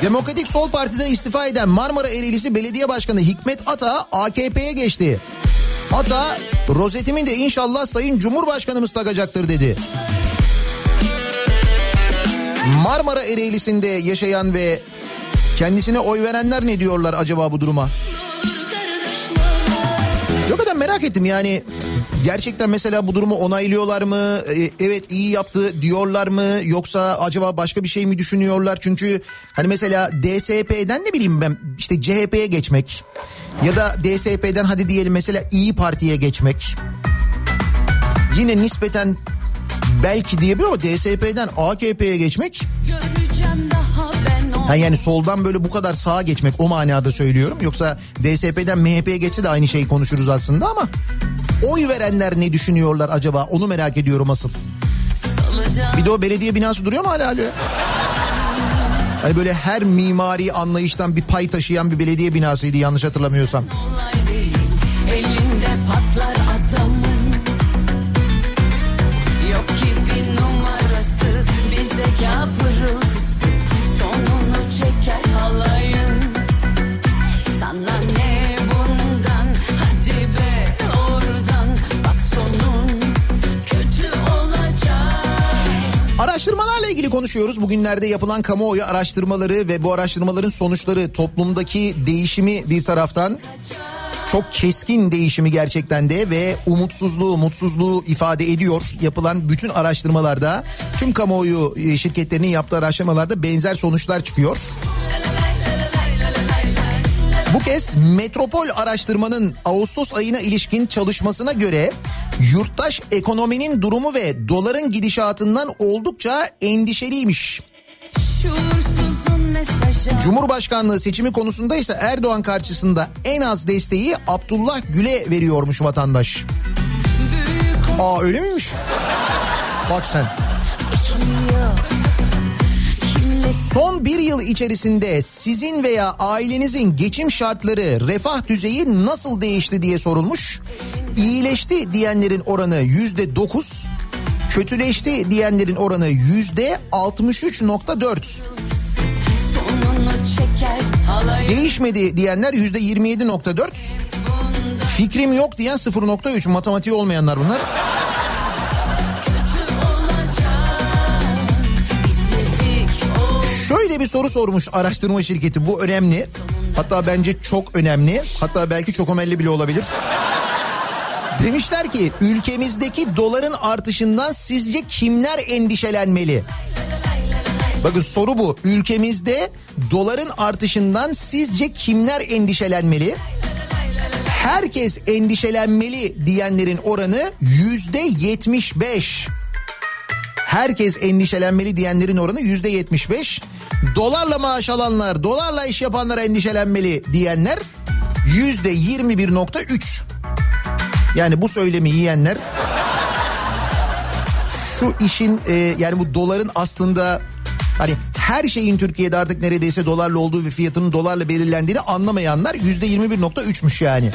Demokratik Sol Parti'den istifa eden Marmara Ereğlisi Belediye Başkanı Hikmet Ata AKP'ye geçti. Ata rozetimi de inşallah Sayın Cumhurbaşkanımız takacaktır dedi. Marmara Ereğlisi'nde yaşayan ve kendisine oy verenler ne diyorlar acaba bu duruma? Yok kadar merak ettim yani gerçekten mesela bu durumu onaylıyorlar mı? Ee, evet iyi yaptı diyorlar mı? Yoksa acaba başka bir şey mi düşünüyorlar? Çünkü hani mesela DSP'den ne bileyim ben işte CHP'ye geçmek ya da DSP'den hadi diyelim mesela İyi Parti'ye geçmek. Yine nispeten belki diyebilir ama DSP'den AKP'ye geçmek Göreceğim Ha yani soldan böyle bu kadar sağa geçmek o manada söylüyorum. Yoksa DSP'den MHP'ye geçse de aynı şeyi konuşuruz aslında ama oy verenler ne düşünüyorlar acaba onu merak ediyorum asıl. Bir de o belediye binası duruyor mu hala hala? Hani böyle her mimari anlayıştan bir pay taşıyan bir belediye binasıydı yanlış hatırlamıyorsam. olay değil Elinde patlar adamın Yok ki bir numarası Bir zeka konuşuyoruz. Bugünlerde yapılan kamuoyu araştırmaları ve bu araştırmaların sonuçları toplumdaki değişimi bir taraftan çok keskin değişimi gerçekten de ve umutsuzluğu, mutsuzluğu ifade ediyor. Yapılan bütün araştırmalarda, tüm kamuoyu e, şirketlerinin yaptığı araştırmalarda benzer sonuçlar çıkıyor. Bu kez Metropol Araştırma'nın Ağustos ayına ilişkin çalışmasına göre yurttaş ekonominin durumu ve doların gidişatından oldukça endişeliymiş. Cumhurbaşkanlığı seçimi konusunda ise Erdoğan karşısında en az desteği Abdullah Gül'e veriyormuş vatandaş. Aa öyle miymiş? Bak sen. Kimle Son bir yıl içerisinde sizin veya ailenizin geçim şartları, refah düzeyi nasıl değişti diye sorulmuş. İyileşti diyenlerin oranı yüzde dokuz, kötüleşti diyenlerin oranı yüzde 63.4. sonunu çeker halayın Değişmedi diyenler yüzde 27.4. Fikrim yok diyen 0.3 matematiği olmayanlar bunlar. Şöyle bir soru sormuş araştırma şirketi bu önemli. Hatta bence çok önemli. Hatta belki çok önemli bile olabilir. Demişler ki ülkemizdeki doların artışından sizce kimler endişelenmeli? Bakın soru bu. Ülkemizde doların artışından sizce kimler endişelenmeli? Herkes endişelenmeli diyenlerin oranı yüzde yetmiş beş. Herkes endişelenmeli diyenlerin oranı yüzde yetmiş beş. Dolarla maaş alanlar, dolarla iş yapanlar endişelenmeli diyenler yüzde yirmi bir nokta üç. Yani bu söylemi yiyenler şu işin e, yani bu doların aslında hani her şeyin Türkiye'de artık neredeyse dolarla olduğu ve fiyatının dolarla belirlendiğini anlamayanlar yüzde yirmi bir nokta üçmüş yani.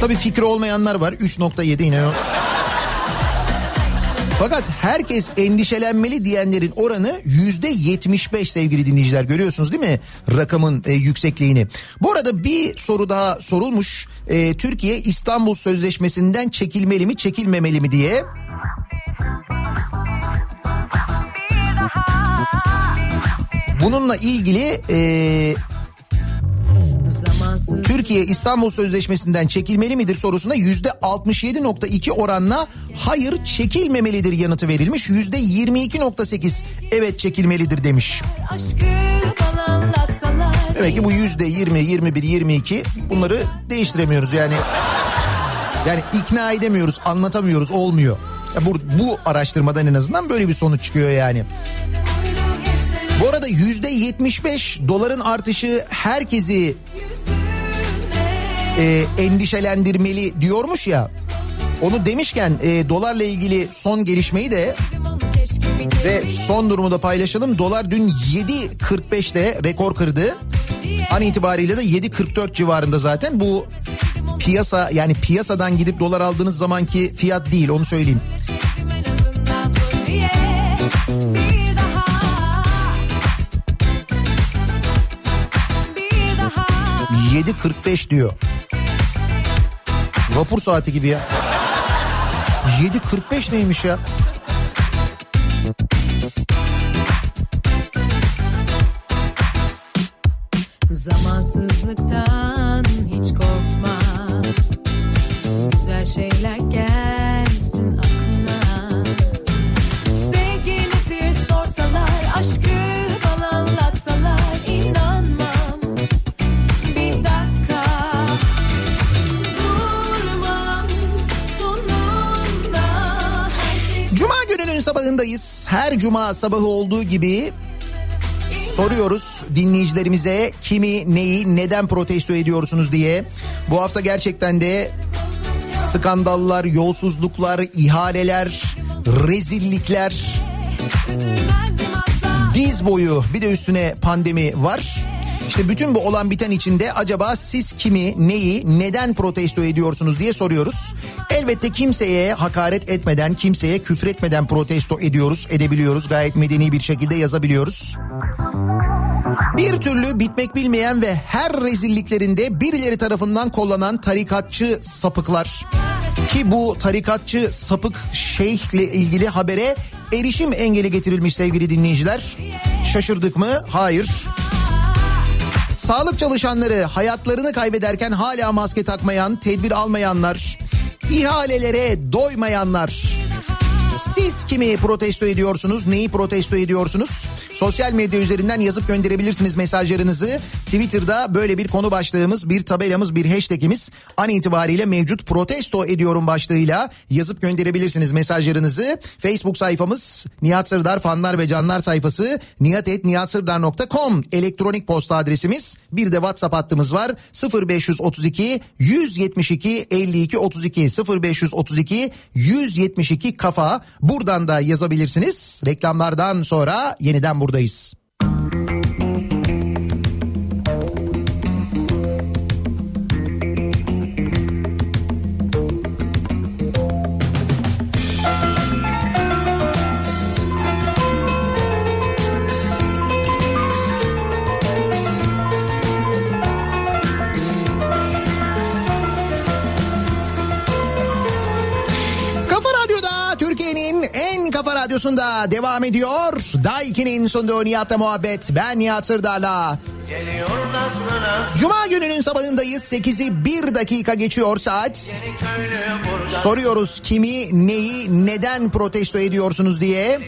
Tabii fikri olmayanlar var 3.7 yine. Fakat herkes endişelenmeli diyenlerin oranı yüzde 75 sevgili dinleyiciler görüyorsunuz değil mi rakamın e, yüksekliğini. Bu arada bir soru daha sorulmuş E, Türkiye İstanbul Sözleşmesi'nden çekilmeli mi çekilmemeli mi diye. Bununla ilgili e. Türkiye İstanbul Sözleşmesi'nden çekilmeli midir sorusuna yüzde 67.2 oranla hayır çekilmemelidir yanıtı verilmiş. Yüzde 22.8 evet çekilmelidir demiş. Demek ki bu yüzde 20, 21, 22 bunları değiştiremiyoruz yani. Yani ikna edemiyoruz, anlatamıyoruz, olmuyor. Ya bu, bu araştırmadan en azından böyle bir sonuç çıkıyor yani. Bu arada yüzde 75 doların artışı herkesi e, endişelendirmeli diyormuş ya. Onu demişken e, dolarla ilgili son gelişmeyi de ve son durumu da paylaşalım. Dolar dün 7.45'te rekor kırdı. An itibariyle de 7.44 civarında zaten. Bu piyasa yani piyasadan gidip dolar aldığınız zamanki fiyat değil onu söyleyeyim. 7.45 diyor. Vapur saati gibi ya. 7.45 neymiş ya? Zamansızlıktan Her cuma sabahı olduğu gibi soruyoruz dinleyicilerimize kimi neyi neden protesto ediyorsunuz diye. Bu hafta gerçekten de skandallar, yolsuzluklar, ihaleler, rezillikler diz boyu bir de üstüne pandemi var. İşte bütün bu olan biten içinde acaba siz kimi, neyi, neden protesto ediyorsunuz diye soruyoruz. Elbette kimseye hakaret etmeden, kimseye küfretmeden protesto ediyoruz, edebiliyoruz. Gayet medeni bir şekilde yazabiliyoruz. Bir türlü bitmek bilmeyen ve her rezilliklerinde birileri tarafından kollanan tarikatçı sapıklar. Ki bu tarikatçı sapık şeyhle ilgili habere erişim engeli getirilmiş sevgili dinleyiciler. Şaşırdık mı? Hayır. Sağlık çalışanları hayatlarını kaybederken hala maske takmayan, tedbir almayanlar, ihalelere doymayanlar. Siz kimi protesto ediyorsunuz? Neyi protesto ediyorsunuz? Sosyal medya üzerinden yazıp gönderebilirsiniz mesajlarınızı. Twitter'da böyle bir konu başlığımız, bir tabelamız, bir hashtagimiz an itibariyle mevcut protesto ediyorum başlığıyla yazıp gönderebilirsiniz mesajlarınızı. Facebook sayfamız Nihat Sırdar fanlar ve canlar sayfası nihatetnihatsırdar.com elektronik posta adresimiz. Bir de WhatsApp hattımız var 0532 172 52 32 0532 172 kafa buradan da yazabilirsiniz. Reklamlardan sonra yeniden buradayız. Kafa en kafa radyosunda devam ediyor. Daiki'nin sunduğu Nihat'la muhabbet. Ben Nihat Sırdar'la. Cuma gününün sabahındayız. 8'i 1 dakika geçiyor saat. Soruyoruz kimi, neyi, neden protesto ediyorsunuz diye.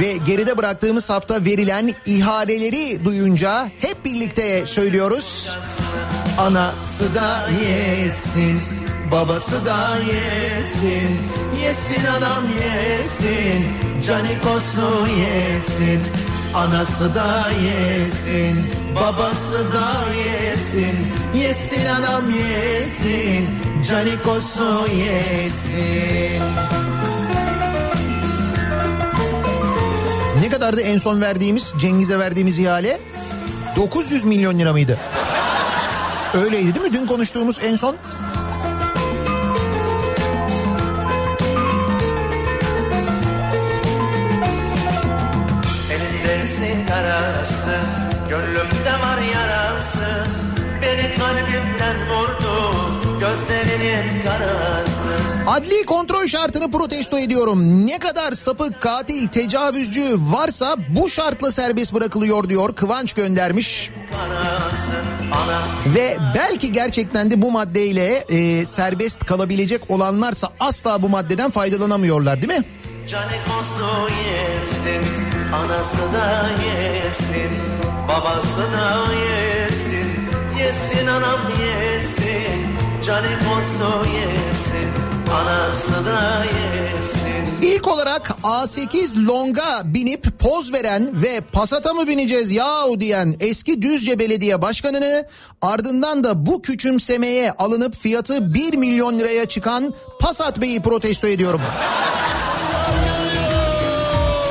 Ve geride bıraktığımız hafta verilen ihaleleri duyunca hep birlikte söylüyoruz. Anası da yesin, babası da yesin. Yesin anam yesin, canikosu yesin. Anası da yesin, babası da yesin. Yesin anam yesin, canikosu yesin. Ne kadardı en son verdiğimiz Cengiz'e verdiğimiz ihale? 900 milyon lira mıydı? Öyleydi değil mi? Dün konuştuğumuz en son sigarası Gönlümde var yarası Beni kalbimden vurdu Gözlerinin karası Adli kontrol şartını protesto ediyorum. Ne kadar sapık, katil, tecavüzcü varsa bu şartla serbest bırakılıyor diyor. Kıvanç göndermiş. Ve belki gerçekten de bu maddeyle e, serbest kalabilecek olanlarsa asla bu maddeden faydalanamıyorlar değil mi? canikosu yesin Anası da yesin Babası da yesin. Yesin anam yesin Canikosu yesin. Anası da yesin. İlk olarak A8 Long'a binip poz veren ve Passat'a mı bineceğiz yahu diyen eski Düzce Belediye Başkanı'nı ardından da bu küçümsemeye alınıp fiyatı 1 milyon liraya çıkan Passat Bey'i protesto ediyorum.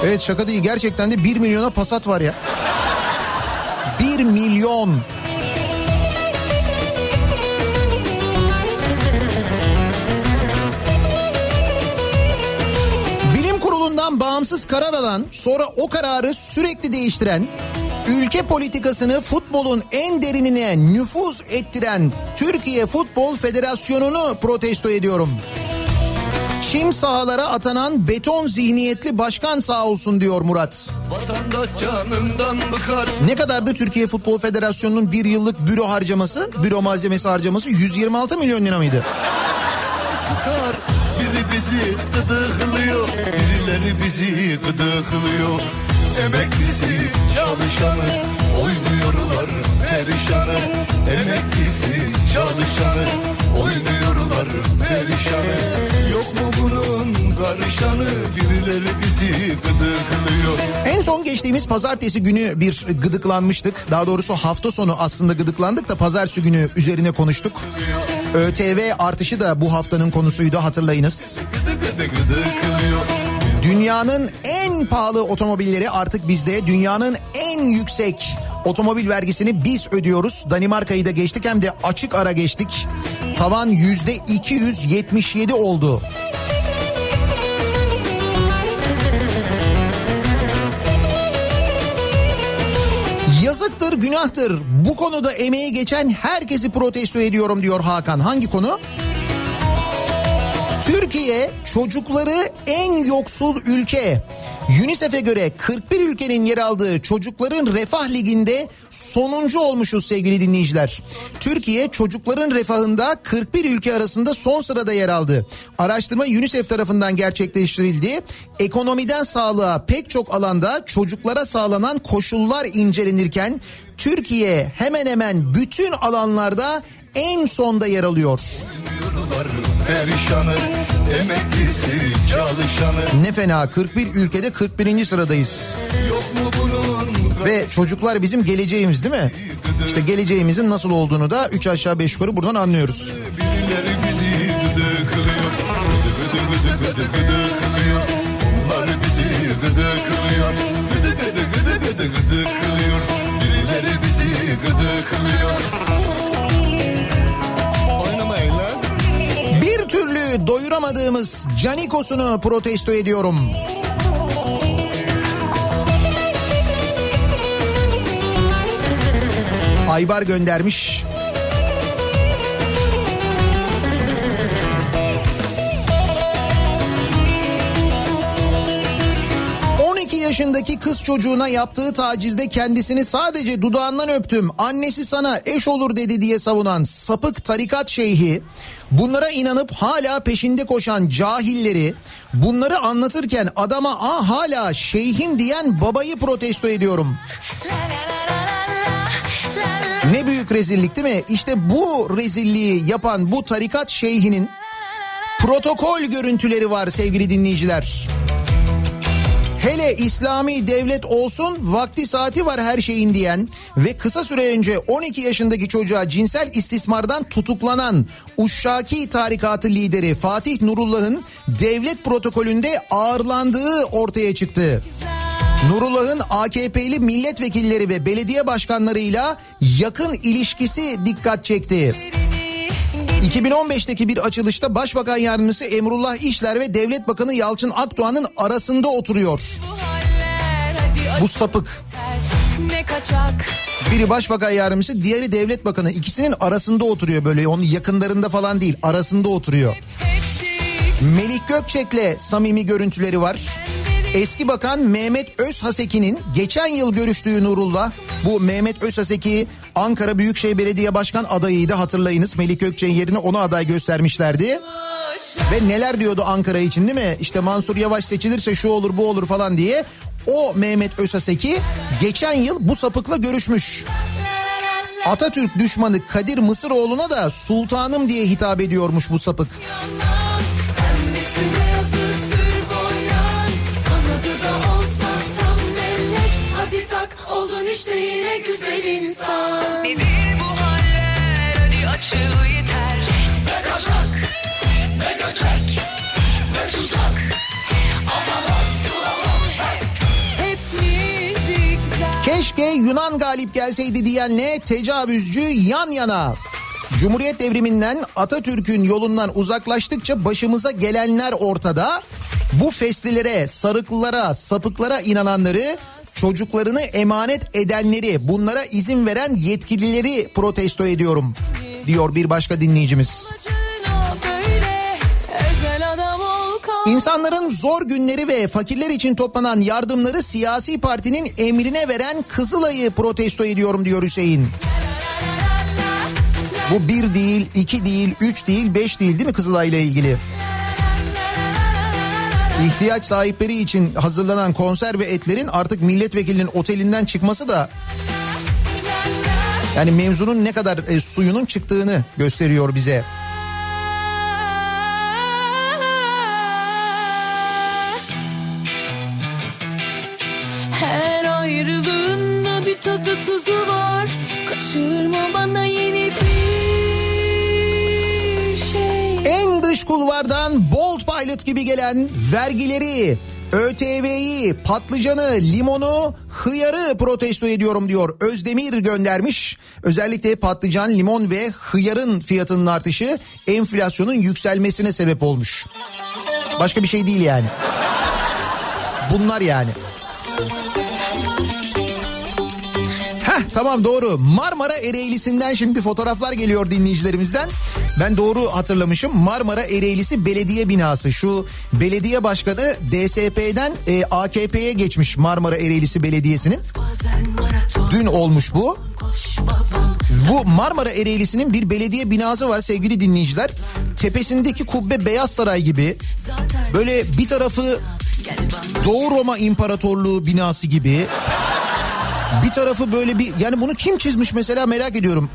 Evet şaka değil gerçekten de 1 milyona Passat var ya. 1 milyon. Bilim kurulundan bağımsız karar alan sonra o kararı sürekli değiştiren Ülke politikasını futbolun en derinine nüfuz ettiren Türkiye Futbol Federasyonu'nu protesto ediyorum. Çim sahalara atanan beton zihniyetli başkan sağ olsun diyor Murat. Ne kadardı Türkiye Futbol Federasyonu'nun bir yıllık büro harcaması, büro malzemesi harcaması? 126 milyon lira mıydı? sıkar. Biri bizi gıdıklıyor Birileri bizi gıdıklıyor. Emeklisi çalışanı Oynuyorlar perişanı. Emeklisi çalışanı Oynuyorlar perişanı Yok mu bunun karışanı Birileri bizi gıdıklıyor En son geçtiğimiz pazartesi günü bir gıdıklanmıştık. Daha doğrusu hafta sonu aslında gıdıklandık da pazartesi günü üzerine konuştuk. ÖTV artışı da bu haftanın konusuydu hatırlayınız. Gıdı gıdı gıdıklıyor Dünyanın en pahalı otomobilleri artık bizde. Dünyanın en yüksek otomobil vergisini biz ödüyoruz. Danimarka'yı da geçtik hem de açık ara geçtik. Tavan yüzde 277 oldu. Yazıktır, günahtır. Bu konuda emeği geçen herkesi protesto ediyorum diyor Hakan. Hangi konu? Türkiye çocukları en yoksul ülke. UNICEF'e göre 41 ülkenin yer aldığı çocukların refah liginde sonuncu olmuşuz sevgili dinleyiciler. Türkiye çocukların refahında 41 ülke arasında son sırada yer aldı. Araştırma UNICEF tarafından gerçekleştirildi. Ekonomiden sağlığa pek çok alanda çocuklara sağlanan koşullar incelenirken Türkiye hemen hemen bütün alanlarda en sonda yer alıyor. Perişanı Emeklisi çalışanı Ne fena 41 ülkede 41. sıradayız. Yok mu bunun Ve çocuklar bizim geleceğimiz değil mi? İşte geleceğimizin nasıl olduğunu da 3 aşağı 5 yukarı buradan anlıyoruz. Birileri bizi doyuramadığımız Canikos'unu protesto ediyorum. Aybar göndermiş. Yaşındaki kız çocuğuna yaptığı tacizde kendisini sadece dudağından öptüm... ...annesi sana eş olur dedi diye savunan sapık tarikat şeyhi... ...bunlara inanıp hala peşinde koşan cahilleri... ...bunları anlatırken adama ah hala şeyhim diyen babayı protesto ediyorum. Ne büyük rezillik değil mi? İşte bu rezilliği yapan bu tarikat şeyhinin protokol görüntüleri var sevgili dinleyiciler. Hele İslami devlet olsun vakti saati var her şeyin diyen ve kısa süre önce 12 yaşındaki çocuğa cinsel istismardan tutuklanan Uşşaki tarikatı lideri Fatih Nurullah'ın devlet protokolünde ağırlandığı ortaya çıktı. Nurullah'ın AKP'li milletvekilleri ve belediye başkanlarıyla yakın ilişkisi dikkat çekti. 2015'teki bir açılışta Başbakan Yardımcısı Emrullah İşler ve Devlet Bakanı Yalçın Akdoğan'ın arasında oturuyor. Bu sapık. Biri Başbakan Yardımcısı, diğeri Devlet Bakanı. İkisinin arasında oturuyor böyle. Onun yakınlarında falan değil, arasında oturuyor. Melik Gökçek'le samimi görüntüleri var. Eski Bakan Mehmet Özhaseki'nin geçen yıl görüştüğü Nurullah, bu Mehmet Özhaseki Ankara Büyükşehir Belediye Başkan adayıydı hatırlayınız. Melik Gökçek'in yerine onu aday göstermişlerdi. Ve neler diyordu Ankara için değil mi? İşte Mansur Yavaş seçilirse şu olur bu olur falan diye. O Mehmet Özhaseki geçen yıl bu sapıkla görüşmüş. Atatürk düşmanı Kadir Mısıroğlu'na da sultanım diye hitap ediyormuş bu sapık. Pembesi işte yine güzel insan. Nedir bu haller hadi açıl yeter. Ne kaçak ne göçek ne tuzak. Keşke Yunan galip gelseydi diyenle tecavüzcü yan yana. Cumhuriyet devriminden Atatürk'ün yolundan uzaklaştıkça başımıza gelenler ortada. Bu festlilere, sarıklılara, sapıklara inananları çocuklarını emanet edenleri, bunlara izin veren yetkilileri protesto ediyorum diyor bir başka dinleyicimiz. İnsanların zor günleri ve fakirler için toplanan yardımları siyasi partinin emrine veren Kızılay'ı protesto ediyorum diyor Hüseyin. Bu bir değil, iki değil, üç değil, beş değil değil mi Kızılay'la ilgili? İhtiyaç sahipleri için hazırlanan konserve etlerin artık milletvekilinin otelinden çıkması da yani mevzunun ne kadar e, suyunun çıktığını gösteriyor bize. Her ayrılığında bir tadı tuzu var. Kaçırma bana yeni bir Pilot gibi gelen vergileri, ÖTV'yi, patlıcanı, limonu, hıyarı protesto ediyorum diyor. Özdemir göndermiş. Özellikle patlıcan, limon ve hıyarın fiyatının artışı enflasyonun yükselmesine sebep olmuş. Başka bir şey değil yani. Bunlar yani. Heh tamam doğru. Marmara Ereğlisi'nden şimdi fotoğraflar geliyor dinleyicilerimizden. Ben doğru hatırlamışım. Marmara Ereğlisi Belediye Binası. Şu belediye başkanı DSP'den e, AKP'ye geçmiş Marmara Ereğlisi Belediyesi'nin. Dün olmuş bu. Bu Marmara Ereğlisi'nin bir belediye binası var sevgili dinleyiciler. Tepesindeki kubbe Beyaz Saray gibi. Böyle bir tarafı Doğu Roma İmparatorluğu binası gibi. Bir tarafı böyle bir yani bunu kim çizmiş mesela merak ediyorum.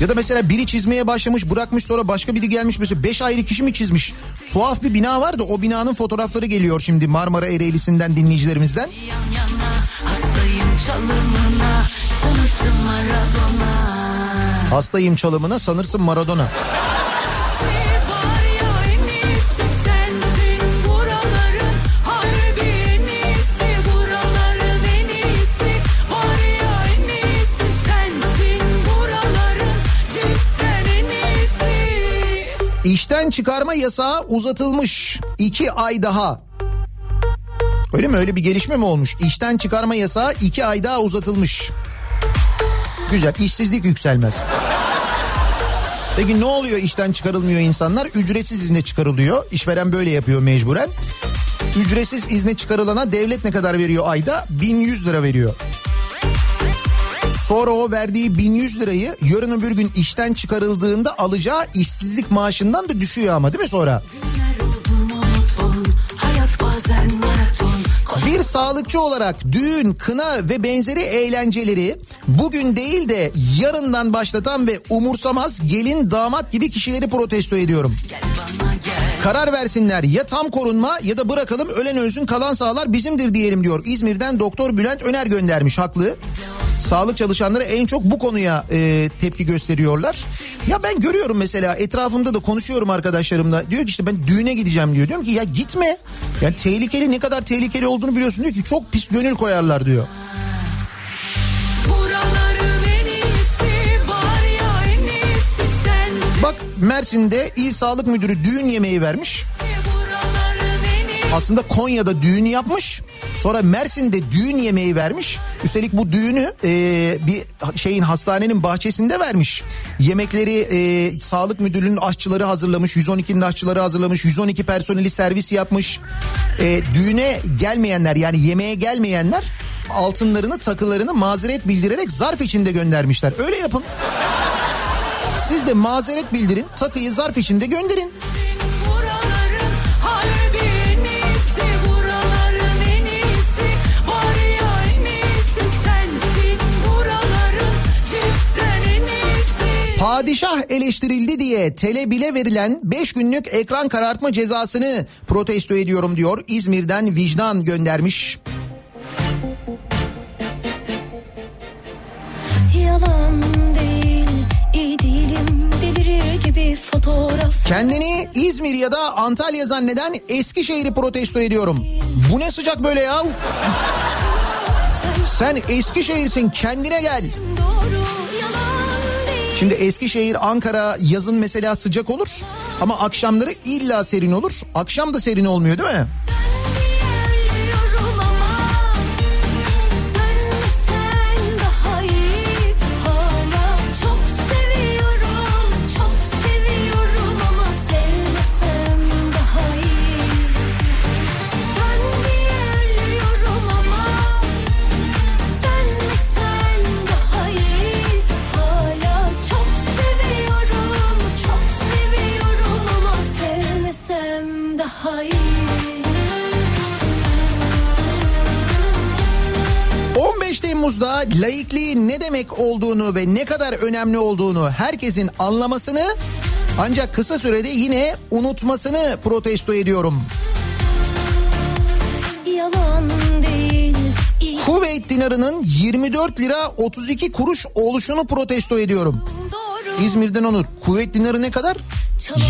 Ya da mesela biri çizmeye başlamış bırakmış sonra başka biri gelmiş mesela beş ayrı kişi mi çizmiş? Tuhaf bir bina var da o binanın fotoğrafları geliyor şimdi Marmara Ereğlisi'nden dinleyicilerimizden. hastayım çalımına sanırsın Maradona. Hastayım çalımına sanırsın Maradona. İşten çıkarma yasağı uzatılmış. iki ay daha. Öyle mi? Öyle bir gelişme mi olmuş? İşten çıkarma yasağı iki ay daha uzatılmış. Güzel. işsizlik yükselmez. Peki ne oluyor işten çıkarılmıyor insanlar? Ücretsiz izne çıkarılıyor. İşveren böyle yapıyor mecburen. Ücretsiz izne çıkarılana devlet ne kadar veriyor ayda? 1100 lira veriyor. Sonra o verdiği 1100 lirayı yarın öbür gün işten çıkarıldığında alacağı işsizlik maaşından da düşüyor ama değil mi sonra? Günler Bir sağlıkçı olarak düğün, kına ve benzeri eğlenceleri bugün değil de yarından başlatan ve umursamaz gelin damat gibi kişileri protesto ediyorum. Karar versinler ya tam korunma ya da bırakalım ölen ölsün kalan sağlar bizimdir diyelim diyor. İzmir'den Doktor Bülent Öner göndermiş haklı. Sağlık çalışanları en çok bu konuya e, tepki gösteriyorlar. Ya ben görüyorum mesela etrafımda da konuşuyorum arkadaşlarımla. Diyor ki işte ben düğüne gideceğim diyor. Diyorum ki ya gitme. Yani tehlikeli ne kadar tehlikeli olduğunu biliyorsun diyor ki çok pis gönül koyarlar diyor. Ya. Bak Mersin'de il sağlık müdürü düğün yemeği vermiş. Aslında Konya'da düğün yapmış. Sonra Mersin'de düğün yemeği vermiş. Üstelik bu düğünü e, bir şeyin hastanenin bahçesinde vermiş. Yemekleri e, sağlık müdürlüğünün aşçıları hazırlamış. 112'nin aşçıları hazırlamış. 112 personeli servis yapmış. E, düğüne gelmeyenler yani yemeğe gelmeyenler altınlarını takılarını mazeret bildirerek zarf içinde göndermişler. Öyle yapın. Siz de mazeret bildirin takıyı zarf içinde gönderin. Padişah eleştirildi diye telebile verilen 5 günlük ekran karartma cezasını protesto ediyorum diyor. İzmir'den vicdan göndermiş. Yalan değil, iyi değilim, delirir gibi fotoğraf. Kendini İzmir ya da Antalya zanneden Eskişehir'i protesto ediyorum. Bu ne sıcak böyle ya? Sen Eskişehir'sin kendine gel. Doğru. Şimdi Eskişehir, Ankara yazın mesela sıcak olur ama akşamları illa serin olur. Akşam da serin olmuyor değil mi? Demek olduğunu ve ne kadar önemli olduğunu herkesin anlamasını ancak kısa sürede yine unutmasını protesto ediyorum. Değil. Kuveyt dinarının 24 lira 32 kuruş oluşunu protesto ediyorum. Doğru. İzmir'den Onur. Kuveyt dinarı ne kadar?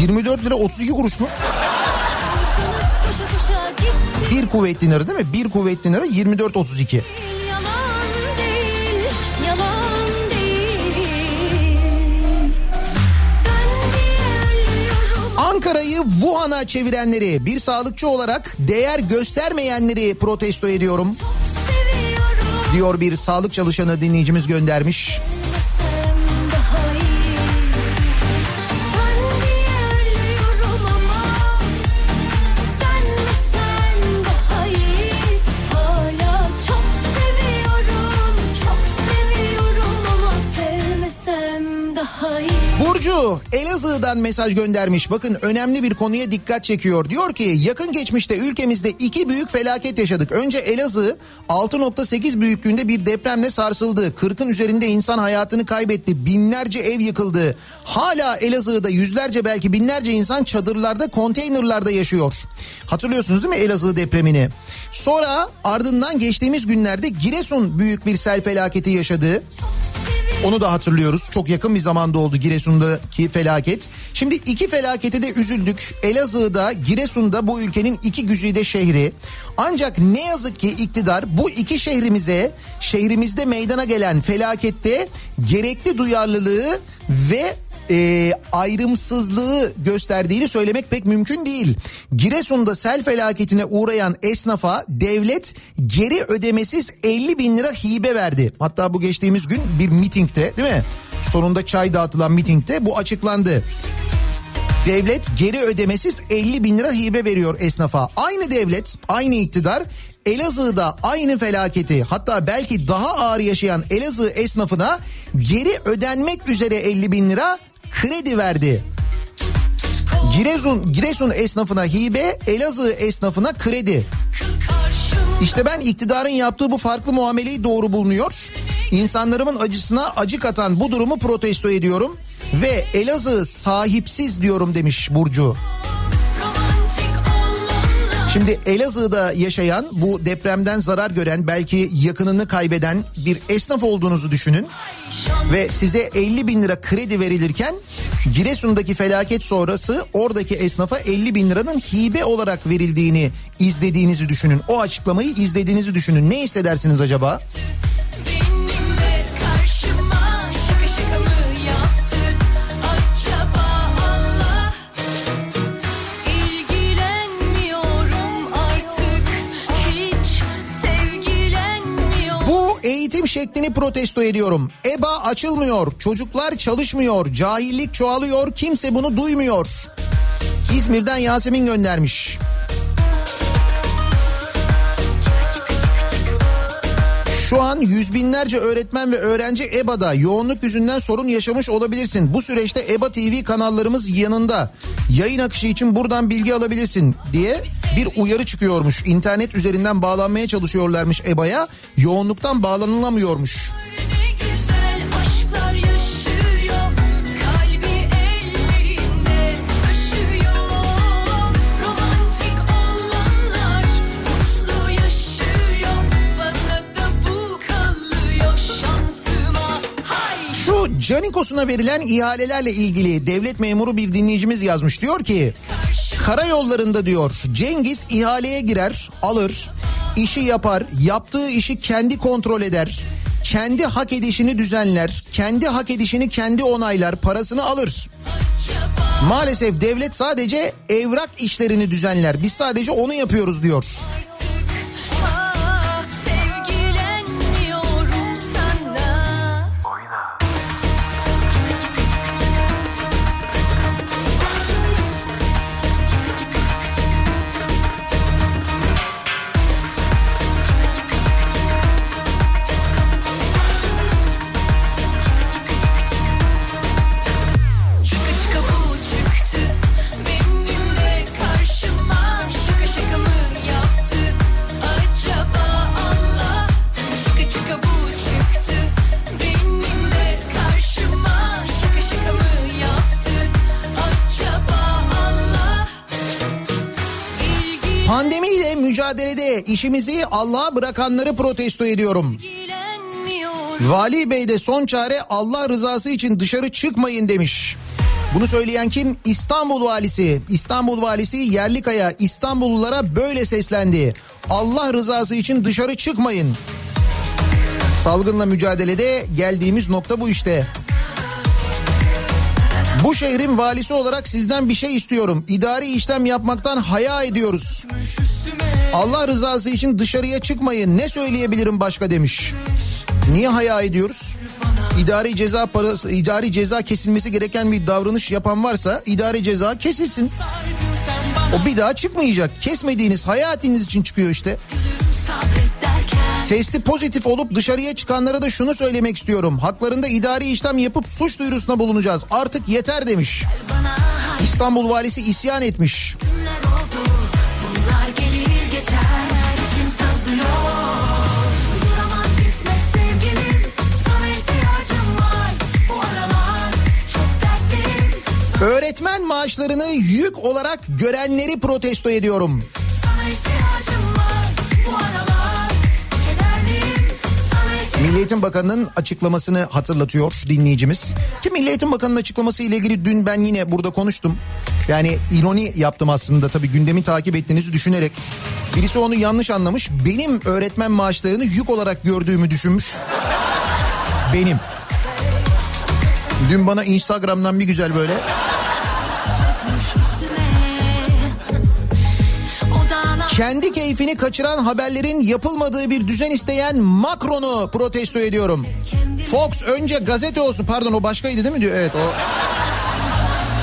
24 lira 32 kuruş mu? Koşa koşa gitti. Bir kuvvet dinarı değil mi? Bir kuvvet dinarı 24.32. Ankara'yı Wuhan'a çevirenleri bir sağlıkçı olarak değer göstermeyenleri protesto ediyorum diyor bir sağlık çalışanı dinleyicimiz göndermiş. Sen Burcu Elazığ'dan mesaj göndermiş. Bakın önemli bir konuya dikkat çekiyor. Diyor ki yakın geçmişte ülkemizde iki büyük felaket yaşadık. Önce Elazığ 6.8 büyüklüğünde bir depremle sarsıldı. 40'ın üzerinde insan hayatını kaybetti. Binlerce ev yıkıldı. Hala Elazığ'da yüzlerce belki binlerce insan çadırlarda, konteynerlarda yaşıyor. Hatırlıyorsunuz değil mi Elazığ depremini? Sonra ardından geçtiğimiz günlerde Giresun büyük bir sel felaketi yaşadı. Onu da hatırlıyoruz. Çok yakın bir zamanda oldu Giresun'daki felaket. Şimdi iki felakete de üzüldük. Elazığ'da, Giresun'da bu ülkenin iki güzide şehri. Ancak ne yazık ki iktidar bu iki şehrimize, şehrimizde meydana gelen felakette gerekli duyarlılığı ve e, ayrımsızlığı gösterdiğini söylemek pek mümkün değil. Giresun'da sel felaketine uğrayan esnafa devlet geri ödemesiz 50 bin lira hibe verdi. Hatta bu geçtiğimiz gün bir mitingde değil mi? Sonunda çay dağıtılan mitingde bu açıklandı. Devlet geri ödemesiz 50 bin lira hibe veriyor esnafa. Aynı devlet, aynı iktidar Elazığ'da aynı felaketi hatta belki daha ağır yaşayan Elazığ esnafına geri ödenmek üzere 50 bin lira kredi verdi. Giresun, Giresun esnafına hibe, Elazığ esnafına kredi. İşte ben iktidarın yaptığı bu farklı muameleyi doğru bulmuyor. İnsanlarımın acısına acı katan bu durumu protesto ediyorum. Ve Elazığ sahipsiz diyorum demiş Burcu. Şimdi Elazığ'da yaşayan bu depremden zarar gören belki yakınını kaybeden bir esnaf olduğunuzu düşünün. Ve size 50 bin lira kredi verilirken Giresun'daki felaket sonrası oradaki esnafa 50 bin liranın hibe olarak verildiğini izlediğinizi düşünün. O açıklamayı izlediğinizi düşünün. Ne hissedersiniz acaba? Eğitim şeklini protesto ediyorum. EBA açılmıyor, çocuklar çalışmıyor, cahillik çoğalıyor, kimse bunu duymuyor. İzmir'den Yasemin göndermiş. Şu an yüz binlerce öğretmen ve öğrenci EBA'da yoğunluk yüzünden sorun yaşamış olabilirsin. Bu süreçte EBA TV kanallarımız yanında. Yayın akışı için buradan bilgi alabilirsin diye bir uyarı çıkıyormuş. İnternet üzerinden bağlanmaya çalışıyorlarmış EBA'ya. Yoğunluktan bağlanılamıyormuş. Ne güzel aşklar yaşıyor Şu Canikos'una verilen ihalelerle ilgili devlet memuru bir dinleyicimiz yazmış. Diyor ki karayollarında diyor Cengiz ihaleye girer alır işi yapar yaptığı işi kendi kontrol eder kendi hak edişini düzenler kendi hak edişini kendi onaylar parasını alır. Maalesef devlet sadece evrak işlerini düzenler biz sadece onu yapıyoruz diyor. İşimizi Allah'a bırakanları protesto ediyorum. Vali Bey de son çare Allah rızası için dışarı çıkmayın demiş. Bunu söyleyen kim? İstanbul valisi. İstanbul valisi Yerlikaya İstanbullulara böyle seslendi. Allah rızası için dışarı çıkmayın. Salgınla mücadelede geldiğimiz nokta bu işte. Bu şehrin valisi olarak sizden bir şey istiyorum. İdari işlem yapmaktan haya ediyoruz. Allah rızası için dışarıya çıkmayın. Ne söyleyebilirim başka demiş. Niye haya ediyoruz? İdari ceza parası, idari ceza kesilmesi gereken bir davranış yapan varsa idari ceza kesilsin. O bir daha çıkmayacak. Kesmediğiniz hayatınız için çıkıyor işte. Testi pozitif olup dışarıya çıkanlara da şunu söylemek istiyorum. Haklarında idari işlem yapıp suç duyurusuna bulunacağız. Artık yeter demiş. İstanbul valisi isyan etmiş. Öğretmen maaşlarını yük olarak görenleri protesto ediyorum. Milli Eğitim Bakanı'nın açıklamasını hatırlatıyor dinleyicimiz. Ki Milli Eğitim Bakanı'nın açıklaması ile ilgili dün ben yine burada konuştum. Yani ironi yaptım aslında tabii gündemi takip ettiğinizi düşünerek. Birisi onu yanlış anlamış. Benim öğretmen maaşlarını yük olarak gördüğümü düşünmüş. Benim. Dün bana Instagram'dan bir güzel böyle kendi keyfini kaçıran haberlerin yapılmadığı bir düzen isteyen Macron'u protesto ediyorum. Fox önce gazete olsun pardon o başkaydı değil mi diyor evet o.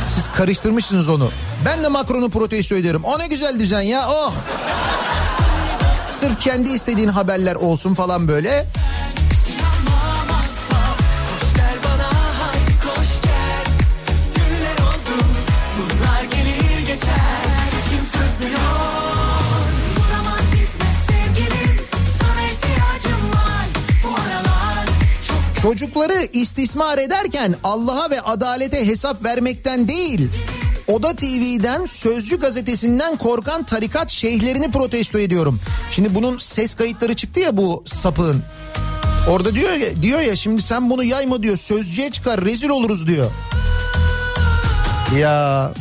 Siz karıştırmışsınız onu. Ben de Macron'u protesto ediyorum. O ne güzel düzen ya oh. Sırf kendi istediğin haberler olsun falan böyle. Çocukları istismar ederken Allah'a ve adalete hesap vermekten değil Oda TV'den Sözcü gazetesinden korkan tarikat şeyhlerini protesto ediyorum. Şimdi bunun ses kayıtları çıktı ya bu sapığın. Orada diyor ya, diyor ya şimdi sen bunu yayma diyor sözcüye çıkar rezil oluruz diyor. Ya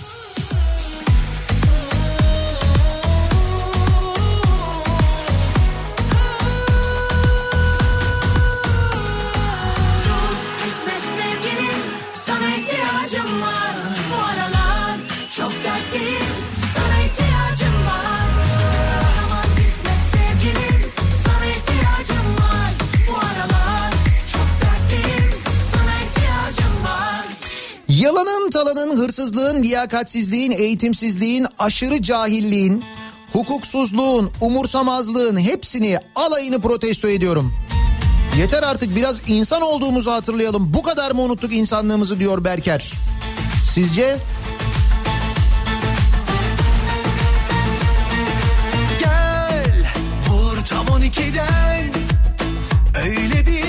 Yalanın, talanın, hırsızlığın, liyakatsizliğin, eğitimsizliğin, aşırı cahilliğin, hukuksuzluğun, umursamazlığın hepsini alayını protesto ediyorum. Yeter artık biraz insan olduğumuzu hatırlayalım. Bu kadar mı unuttuk insanlığımızı diyor Berker. Sizce? Gel vur tam 12'den Öyle bir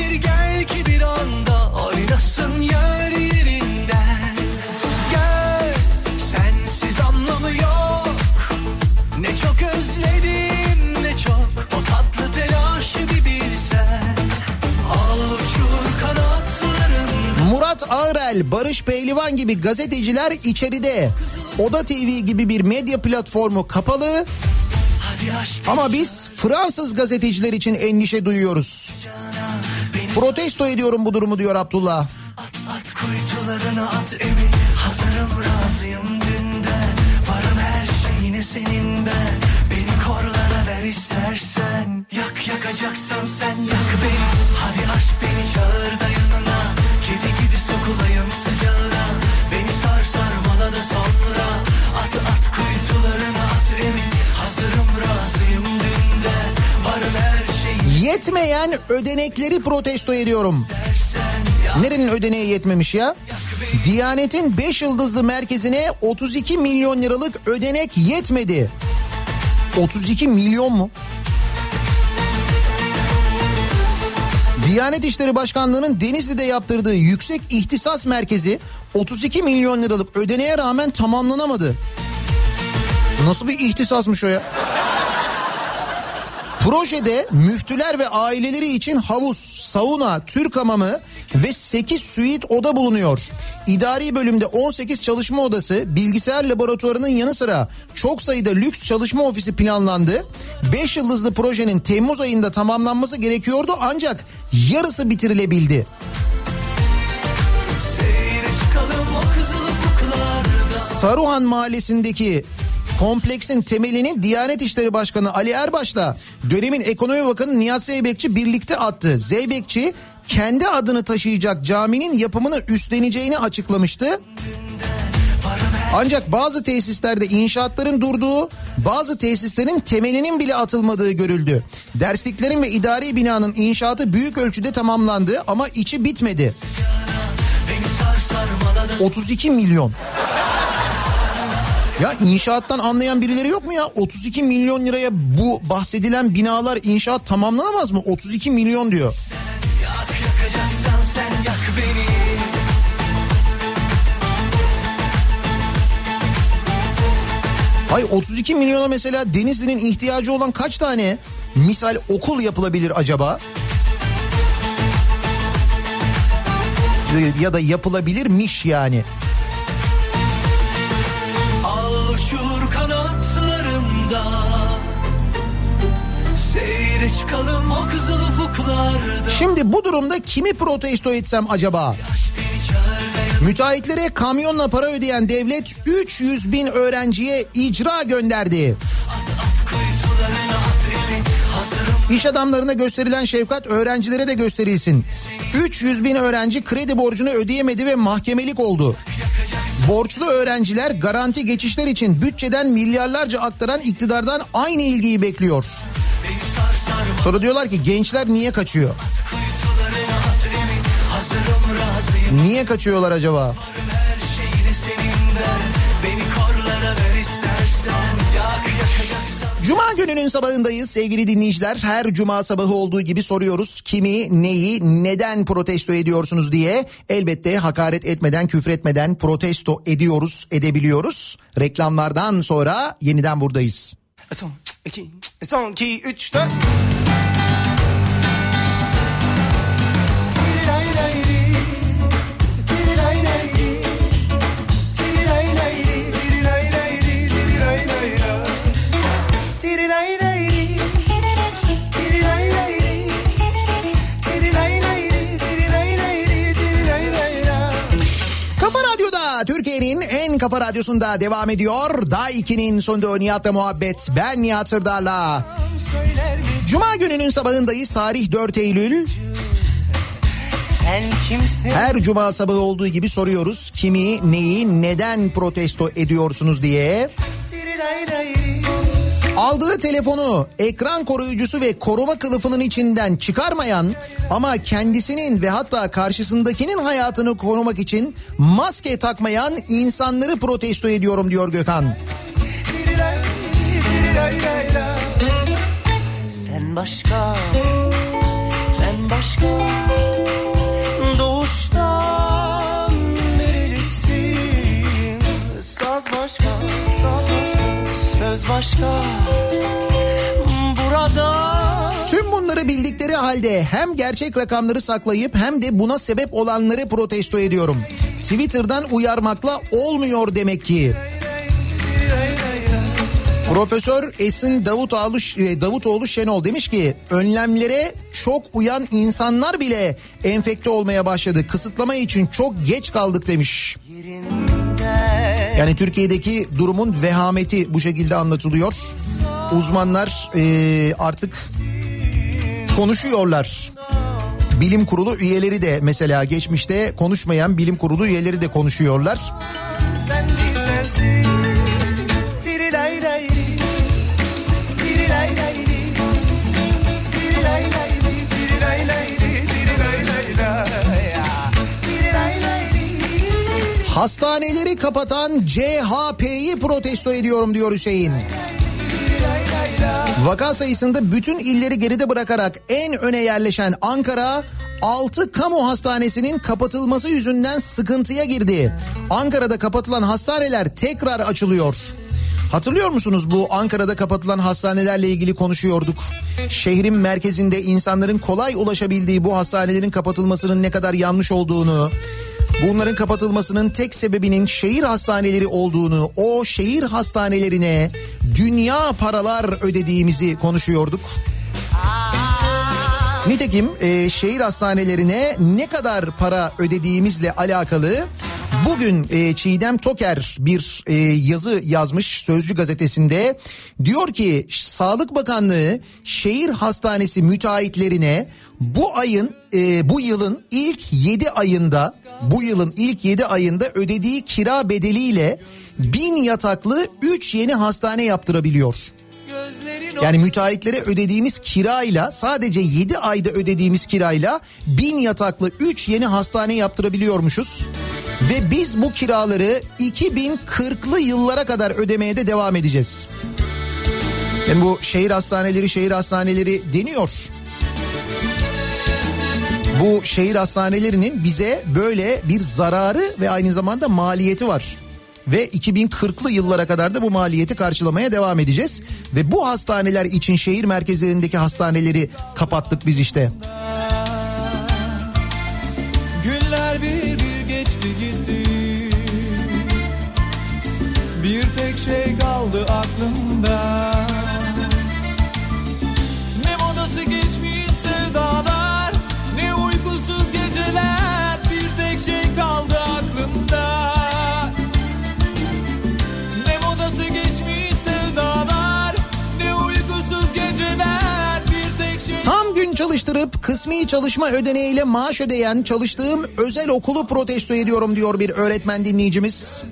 Murat Ağrel, Barış Pehlivan gibi gazeteciler içeride. Oda TV gibi bir medya platformu kapalı ama biz Fransız gazeteciler için endişe duyuyoruz. Protesto ediyorum bu durumu diyor Abdullah. At at kuytularına at emin Hazırım razıyım dünden Varım her şeyine senin ben Beni korlara ver istersen Yak yakacaksan sen yak beni Hadi aşk beni çağır da yanına Kedi sokulayım sıcağına Beni sar sarmala da sonra At at kuytularına at emin Hazırım razıyım dünden Varım her şeyine Yetmeyen ödenekleri protesto ediyorum. Nerenin ödeneği yetmemiş ya? Diyanet'in 5 yıldızlı merkezine 32 milyon liralık ödenek yetmedi. 32 milyon mu? Diyanet İşleri Başkanlığı'nın Denizli'de yaptırdığı yüksek ihtisas merkezi 32 milyon liralık ödeneğe rağmen tamamlanamadı. Nasıl bir ihtisasmış o ya? Projede müftüler ve aileleri için havuz, sauna, Türk hamamı ve 8 suite oda bulunuyor. İdari bölümde 18 çalışma odası, bilgisayar laboratuvarının yanı sıra çok sayıda lüks çalışma ofisi planlandı. 5 yıldızlı projenin Temmuz ayında tamamlanması gerekiyordu ancak yarısı bitirilebildi. Saruhan Mahallesi'ndeki kompleksin temelini Diyanet İşleri Başkanı Ali Erbaş'la dönemin Ekonomi Bakanı Nihat Zeybekçi birlikte attı. Zeybekçi kendi adını taşıyacak caminin yapımını üstleneceğini açıklamıştı. Ancak bazı tesislerde inşaatların durduğu, bazı tesislerin temelinin bile atılmadığı görüldü. Dersliklerin ve idari binanın inşaatı büyük ölçüde tamamlandı ama içi bitmedi. Beni sar sarmaladı 32 milyon. Ya inşaattan anlayan birileri yok mu ya? 32 milyon liraya bu bahsedilen binalar inşaat tamamlanamaz mı? 32 milyon diyor. Hay 32 milyona mesela Denizli'nin ihtiyacı olan kaç tane misal okul yapılabilir acaba? Ya da yapılabilirmiş yani. Al uçur kanatlarında Seyre çıkalım o kızıl ufuklarda Şimdi bu durumda kimi protesto etsem acaba? Ve Müteahhitlere kamyonla para ödeyen devlet 300 bin öğrenciye icra gönderdi. İş adamlarına gösterilen şefkat öğrencilere de gösterilsin. 300 bin öğrenci kredi borcunu ödeyemedi ve mahkemelik oldu. Borçlu öğrenciler garanti geçişler için bütçeden milyarlarca aktaran iktidardan aynı ilgiyi bekliyor. Sonra diyorlar ki gençler niye kaçıyor? Niye kaçıyorlar acaba? Cuma gününün sabahındayız sevgili dinleyiciler. Her cuma sabahı olduğu gibi soruyoruz. Kimi, neyi, neden protesto ediyorsunuz diye. Elbette hakaret etmeden, küfretmeden protesto ediyoruz, edebiliyoruz. Reklamlardan sonra yeniden buradayız. Son iki, son iki, üç, dört. Kafa radyosunda devam ediyor. Daha 2'nin sonunda Nihat'la muhabbet. Ben Nihat Sırdar'la. Cuma gününün sabahındayız. Tarih 4 Eylül. Sen kimsin? Her cuma sabahı olduğu gibi soruyoruz. Kimi, neyi, neden protesto ediyorsunuz diye. Aldığı telefonu ekran koruyucusu ve koruma kılıfının içinden çıkarmayan ama kendisinin ve hatta karşısındakinin hayatını korumak için maske takmayan insanları protesto ediyorum diyor Gökhan. Sen başka, ben başka. Söz başka. Burada Tüm bunları bildikleri halde hem gerçek rakamları saklayıp hem de buna sebep olanları protesto ediyorum. Twitter'dan uyarmakla olmuyor demek ki. Profesör Esin Davutoğlu, e, Davutoğlu Şenol demiş ki önlemlere çok uyan insanlar bile enfekte olmaya başladı. Kısıtlama için çok geç kaldık demiş. Yani Türkiye'deki durumun vehameti bu şekilde anlatılıyor. Uzmanlar e, artık konuşuyorlar. Bilim kurulu üyeleri de mesela geçmişte konuşmayan bilim kurulu üyeleri de konuşuyorlar. sen bizdensin. Hastaneleri kapatan CHP'yi protesto ediyorum diyor Hüseyin. Vaka sayısında bütün illeri geride bırakarak en öne yerleşen Ankara 6 kamu hastanesinin kapatılması yüzünden sıkıntıya girdi. Ankara'da kapatılan hastaneler tekrar açılıyor. Hatırlıyor musunuz bu Ankara'da kapatılan hastanelerle ilgili konuşuyorduk. Şehrin merkezinde insanların kolay ulaşabildiği bu hastanelerin kapatılmasının ne kadar yanlış olduğunu, bunların kapatılmasının tek sebebinin şehir hastaneleri olduğunu, o şehir hastanelerine dünya paralar ödediğimizi konuşuyorduk. Nitekim e, şehir hastanelerine ne kadar para ödediğimizle alakalı bugün e, Çiğdem Toker bir e, yazı yazmış Sözcü gazetesinde. Diyor ki Sağlık Bakanlığı şehir hastanesi müteahhitlerine bu ayın e, bu yılın ilk 7 ayında bu yılın ilk 7 ayında ödediği kira bedeliyle bin yataklı 3 yeni hastane yaptırabiliyor. Yani müteahhitlere ödediğimiz kirayla sadece 7 ayda ödediğimiz kirayla bin yataklı 3 yeni hastane yaptırabiliyormuşuz. Ve biz bu kiraları 2040'lı yıllara kadar ödemeye de devam edeceğiz. Yani bu şehir hastaneleri şehir hastaneleri deniyor. Bu şehir hastanelerinin bize böyle bir zararı ve aynı zamanda maliyeti var ve 2040'lı yıllara kadar da bu maliyeti karşılamaya devam edeceğiz. Ve bu hastaneler için şehir merkezlerindeki hastaneleri kapattık biz işte. Günler bir bir geçti gitti Bir tek şey kaldı aklımda çalıştırıp kısmi çalışma ödeneğiyle maaş ödeyen çalıştığım özel okulu protesto ediyorum diyor bir öğretmen dinleyicimiz.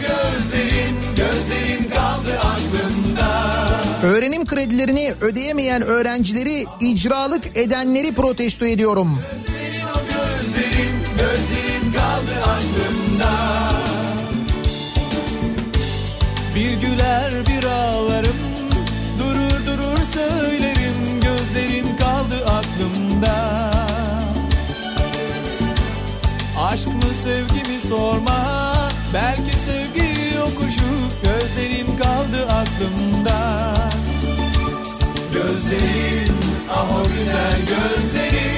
gözlerin Gözlerin kaldı aklımda Öğrenim kredilerini ödeyemeyen öğrencileri icralık edenleri protesto ediyorum. Gözlerin Gözlerin kaldı aklımda Bir güler bir ağlarım Durur durur söylerim Aşk mı sevgi mi sorma. Belki sevgi yokuşu Gözlerin kaldı aklımda. Gözlerin o güzel Gözlerin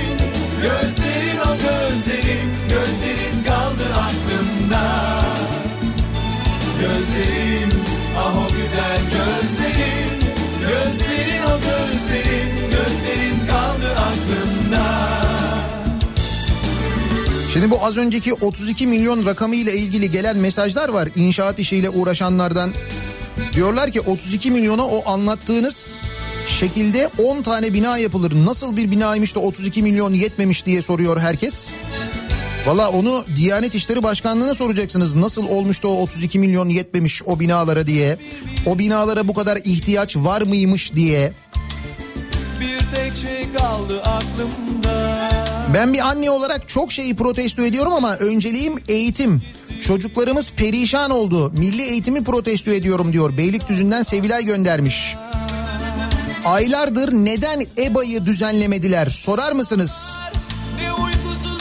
Şimdi bu az önceki 32 milyon rakamı ile ilgili gelen mesajlar var inşaat işiyle uğraşanlardan. Diyorlar ki 32 milyona o anlattığınız şekilde 10 tane bina yapılır. Nasıl bir binaymış da 32 milyon yetmemiş diye soruyor herkes. Valla onu Diyanet İşleri Başkanlığı'na soracaksınız. Nasıl olmuş da o 32 milyon yetmemiş o binalara diye. O binalara bu kadar ihtiyaç var mıymış diye. Bir tek şey kaldı aklımda Ben bir anne olarak çok şeyi protesto ediyorum ama önceliğim eğitim. Çocuklarımız perişan oldu. Milli eğitimi protesto ediyorum diyor. Beylikdüzü'nden Sevilay göndermiş. Aylardır neden EBA'yı düzenlemediler sorar mısınız?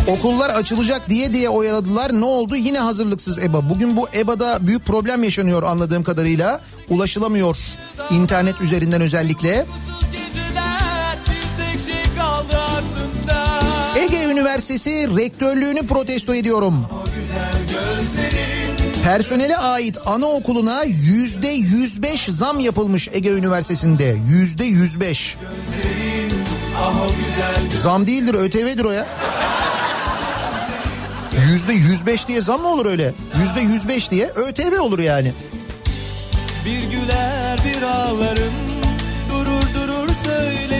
Okullar açılacak diye diye oyaladılar. Ne oldu? Yine hazırlıksız EBA. Bugün bu EBA'da büyük problem yaşanıyor anladığım kadarıyla. Ulaşılamıyor internet üzerinden özellikle. Üniversitesi rektörlüğünü protesto ediyorum. Personele ait anaokuluna yüzde yüz beş zam yapılmış Ege Üniversitesi'nde. Yüzde yüz beş. Zam değildir ÖTV'dir o ya. Yüzde yüz beş diye zam mı olur öyle? Yüzde yüz beş diye ÖTV olur yani. Bir güler bir ağlarım Durur durur söylerim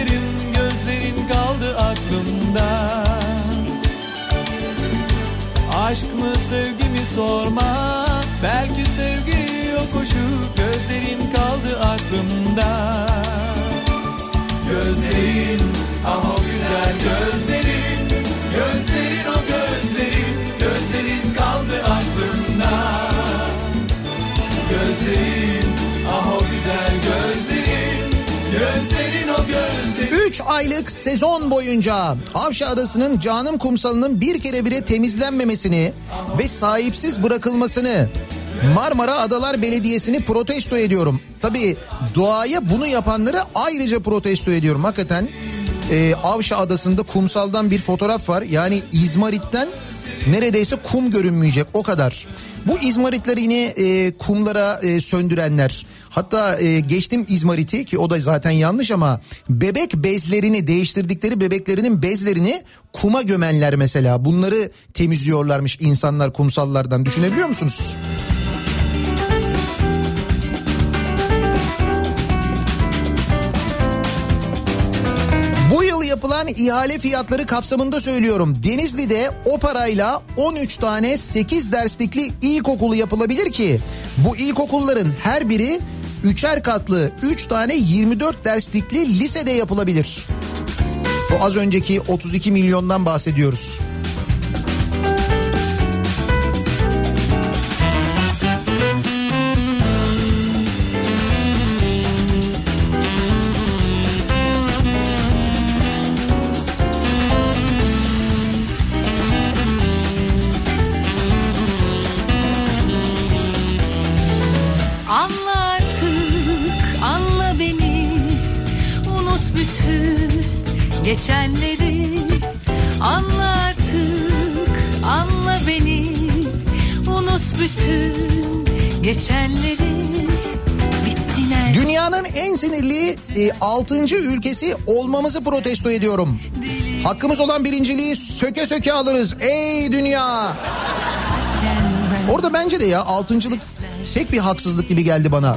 Aşk mı sevgi mi sorma. Belki sevgi yokuşu Gözlerin kaldı aklımda. Gözlerin ah o güzel gözlerin Gözlerin o 3 aylık sezon boyunca Avşa Adası'nın canım kumsalının bir kere bile temizlenmemesini ve sahipsiz bırakılmasını Marmara Adalar Belediyesi'ni protesto ediyorum. Tabii doğaya bunu yapanları ayrıca protesto ediyorum. Hakikaten e, Avşa Adası'nda kumsaldan bir fotoğraf var. Yani İzmarit'ten neredeyse kum görünmeyecek o kadar. Bu izmaritleri yine e, kumlara e, söndürenler. Hatta e, geçtim izmariti ki o da zaten yanlış ama bebek bezlerini değiştirdikleri bebeklerinin bezlerini kuma gömenler mesela. Bunları temizliyorlarmış insanlar kumsallardan. Düşünebiliyor musunuz? Yapılan ihale fiyatları kapsamında söylüyorum. Denizli'de o parayla 13 tane 8 derslikli ilkokulu yapılabilir ki bu ilkokulların her biri üçer katlı 3 tane 24 derslikli lisede yapılabilir. Bu az önceki 32 milyondan bahsediyoruz. En sinirli 6. ülkesi olmamızı protesto ediyorum. Hakkımız olan birinciliği söke söke alırız. Ey dünya! Orada bence de ya altıncılık pek bir haksızlık gibi geldi bana.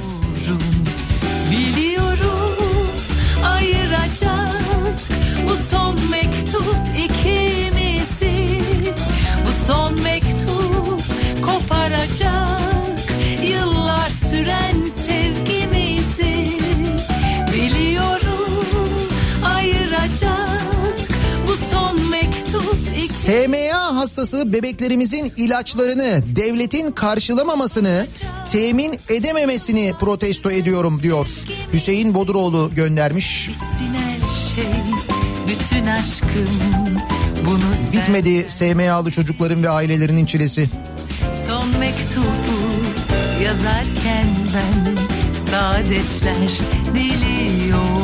Hastası bebeklerimizin ilaçlarını devletin karşılamamasını, temin edememesini protesto ediyorum diyor. Hüseyin Boduroğlu göndermiş. Şey bütün aşkım bunu Bitmedi SMA'lı çocukların ve ailelerinin çilesi. Son mektubu yazarken ben saadetler diliyorum.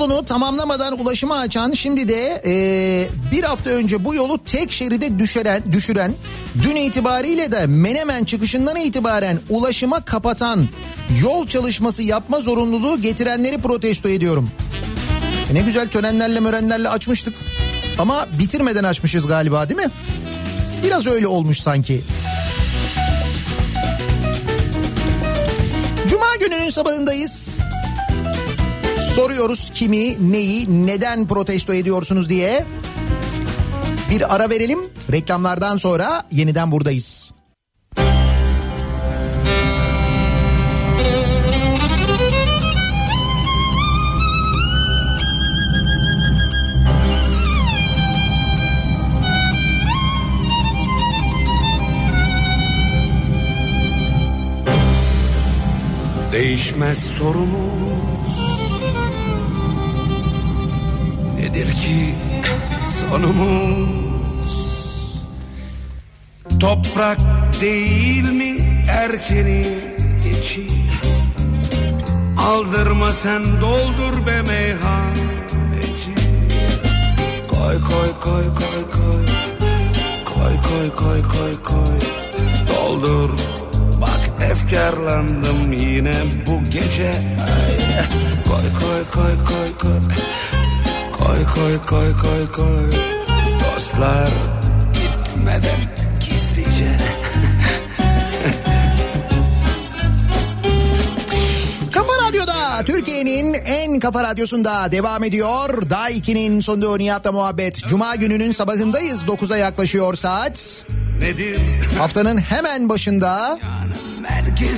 Otoyolu'nu tamamlamadan ulaşıma açan şimdi de eee, bir hafta önce bu yolu tek şeride düşüren, düşüren dün itibariyle de Menemen çıkışından itibaren ulaşıma kapatan yol çalışması yapma zorunluluğu getirenleri protesto ediyorum. E ne güzel törenlerle mörenlerle açmıştık ama bitirmeden açmışız galiba değil mi? Biraz öyle olmuş sanki. Cuma gününün sabahındayız. Soruyoruz kimi, neyi, neden protesto ediyorsunuz diye. Bir ara verelim. Reklamlardan sonra yeniden buradayız. Değişmez sorumuz Nedir ki sonumuz. Toprak değil mi erkeni geçi? Aldırma sen doldur be meyhaneci Koy koy koy koy koy. Koy koy koy koy koy. Doldur. Bak efkarlandım yine bu gece. Ay, Koy koy koy koy koy Koy koy koy koy koy Dostlar gitmeden gizlice Kafa Radyo'da Türkiye'nin en kafa radyosunda devam ediyor. Daha 2'nin sonunda Nihat'la muhabbet. Cuma gününün sabahındayız. 9'a yaklaşıyor saat. Nedir Haftanın hemen başında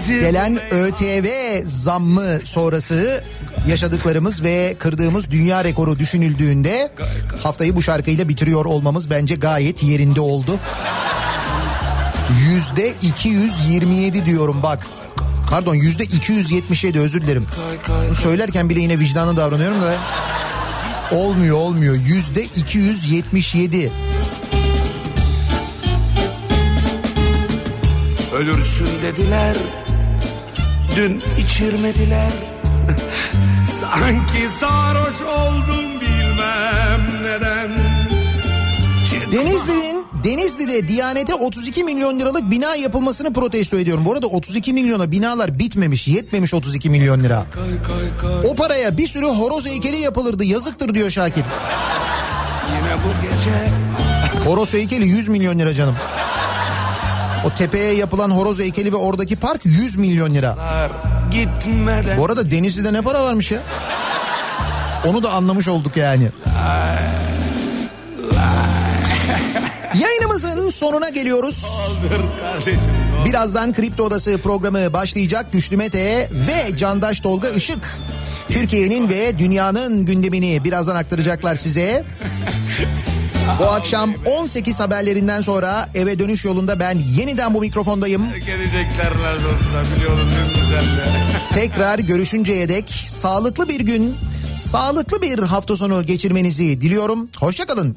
gelen ÖTV zammı sonrası yaşadıklarımız ve kırdığımız dünya rekoru düşünüldüğünde haftayı bu şarkıyla bitiriyor olmamız bence gayet yerinde oldu. Yüzde 227 diyorum bak. Pardon yüzde 277 özür dilerim. Söylerken bile yine vicdanlı davranıyorum da. Olmuyor olmuyor yüzde 277. Ölürsün dediler Dün içirmediler Sanki sarhoş oldum bilmem neden Denizli'nin Denizli'de Diyanet'e 32 milyon liralık bina yapılmasını protesto ediyorum. Bu arada 32 milyona binalar bitmemiş, yetmemiş 32 milyon lira. O paraya bir sürü horoz heykeli yapılırdı. Yazıktır diyor Şakir. Yine bu gece Horoz heykeli 100 milyon lira canım. O tepeye yapılan horoz heykeli ve oradaki park 100 milyon lira. gitmeden Bu arada Denizli'de ne para varmış ya? Onu da anlamış olduk yani. Yayınımızın sonuna geliyoruz. Birazdan Kripto Odası programı başlayacak. Güçlü Mete ve Candaş Tolga Işık. Türkiye'nin ve dünyanın gündemini birazdan aktaracaklar size. Bu akşam 18 haberlerinden sonra eve dönüş yolunda ben yeniden bu mikrofondayım. Gelecekler olsa biliyorum Tekrar görüşünceye dek sağlıklı bir gün, sağlıklı bir hafta sonu geçirmenizi diliyorum. Hoşçakalın.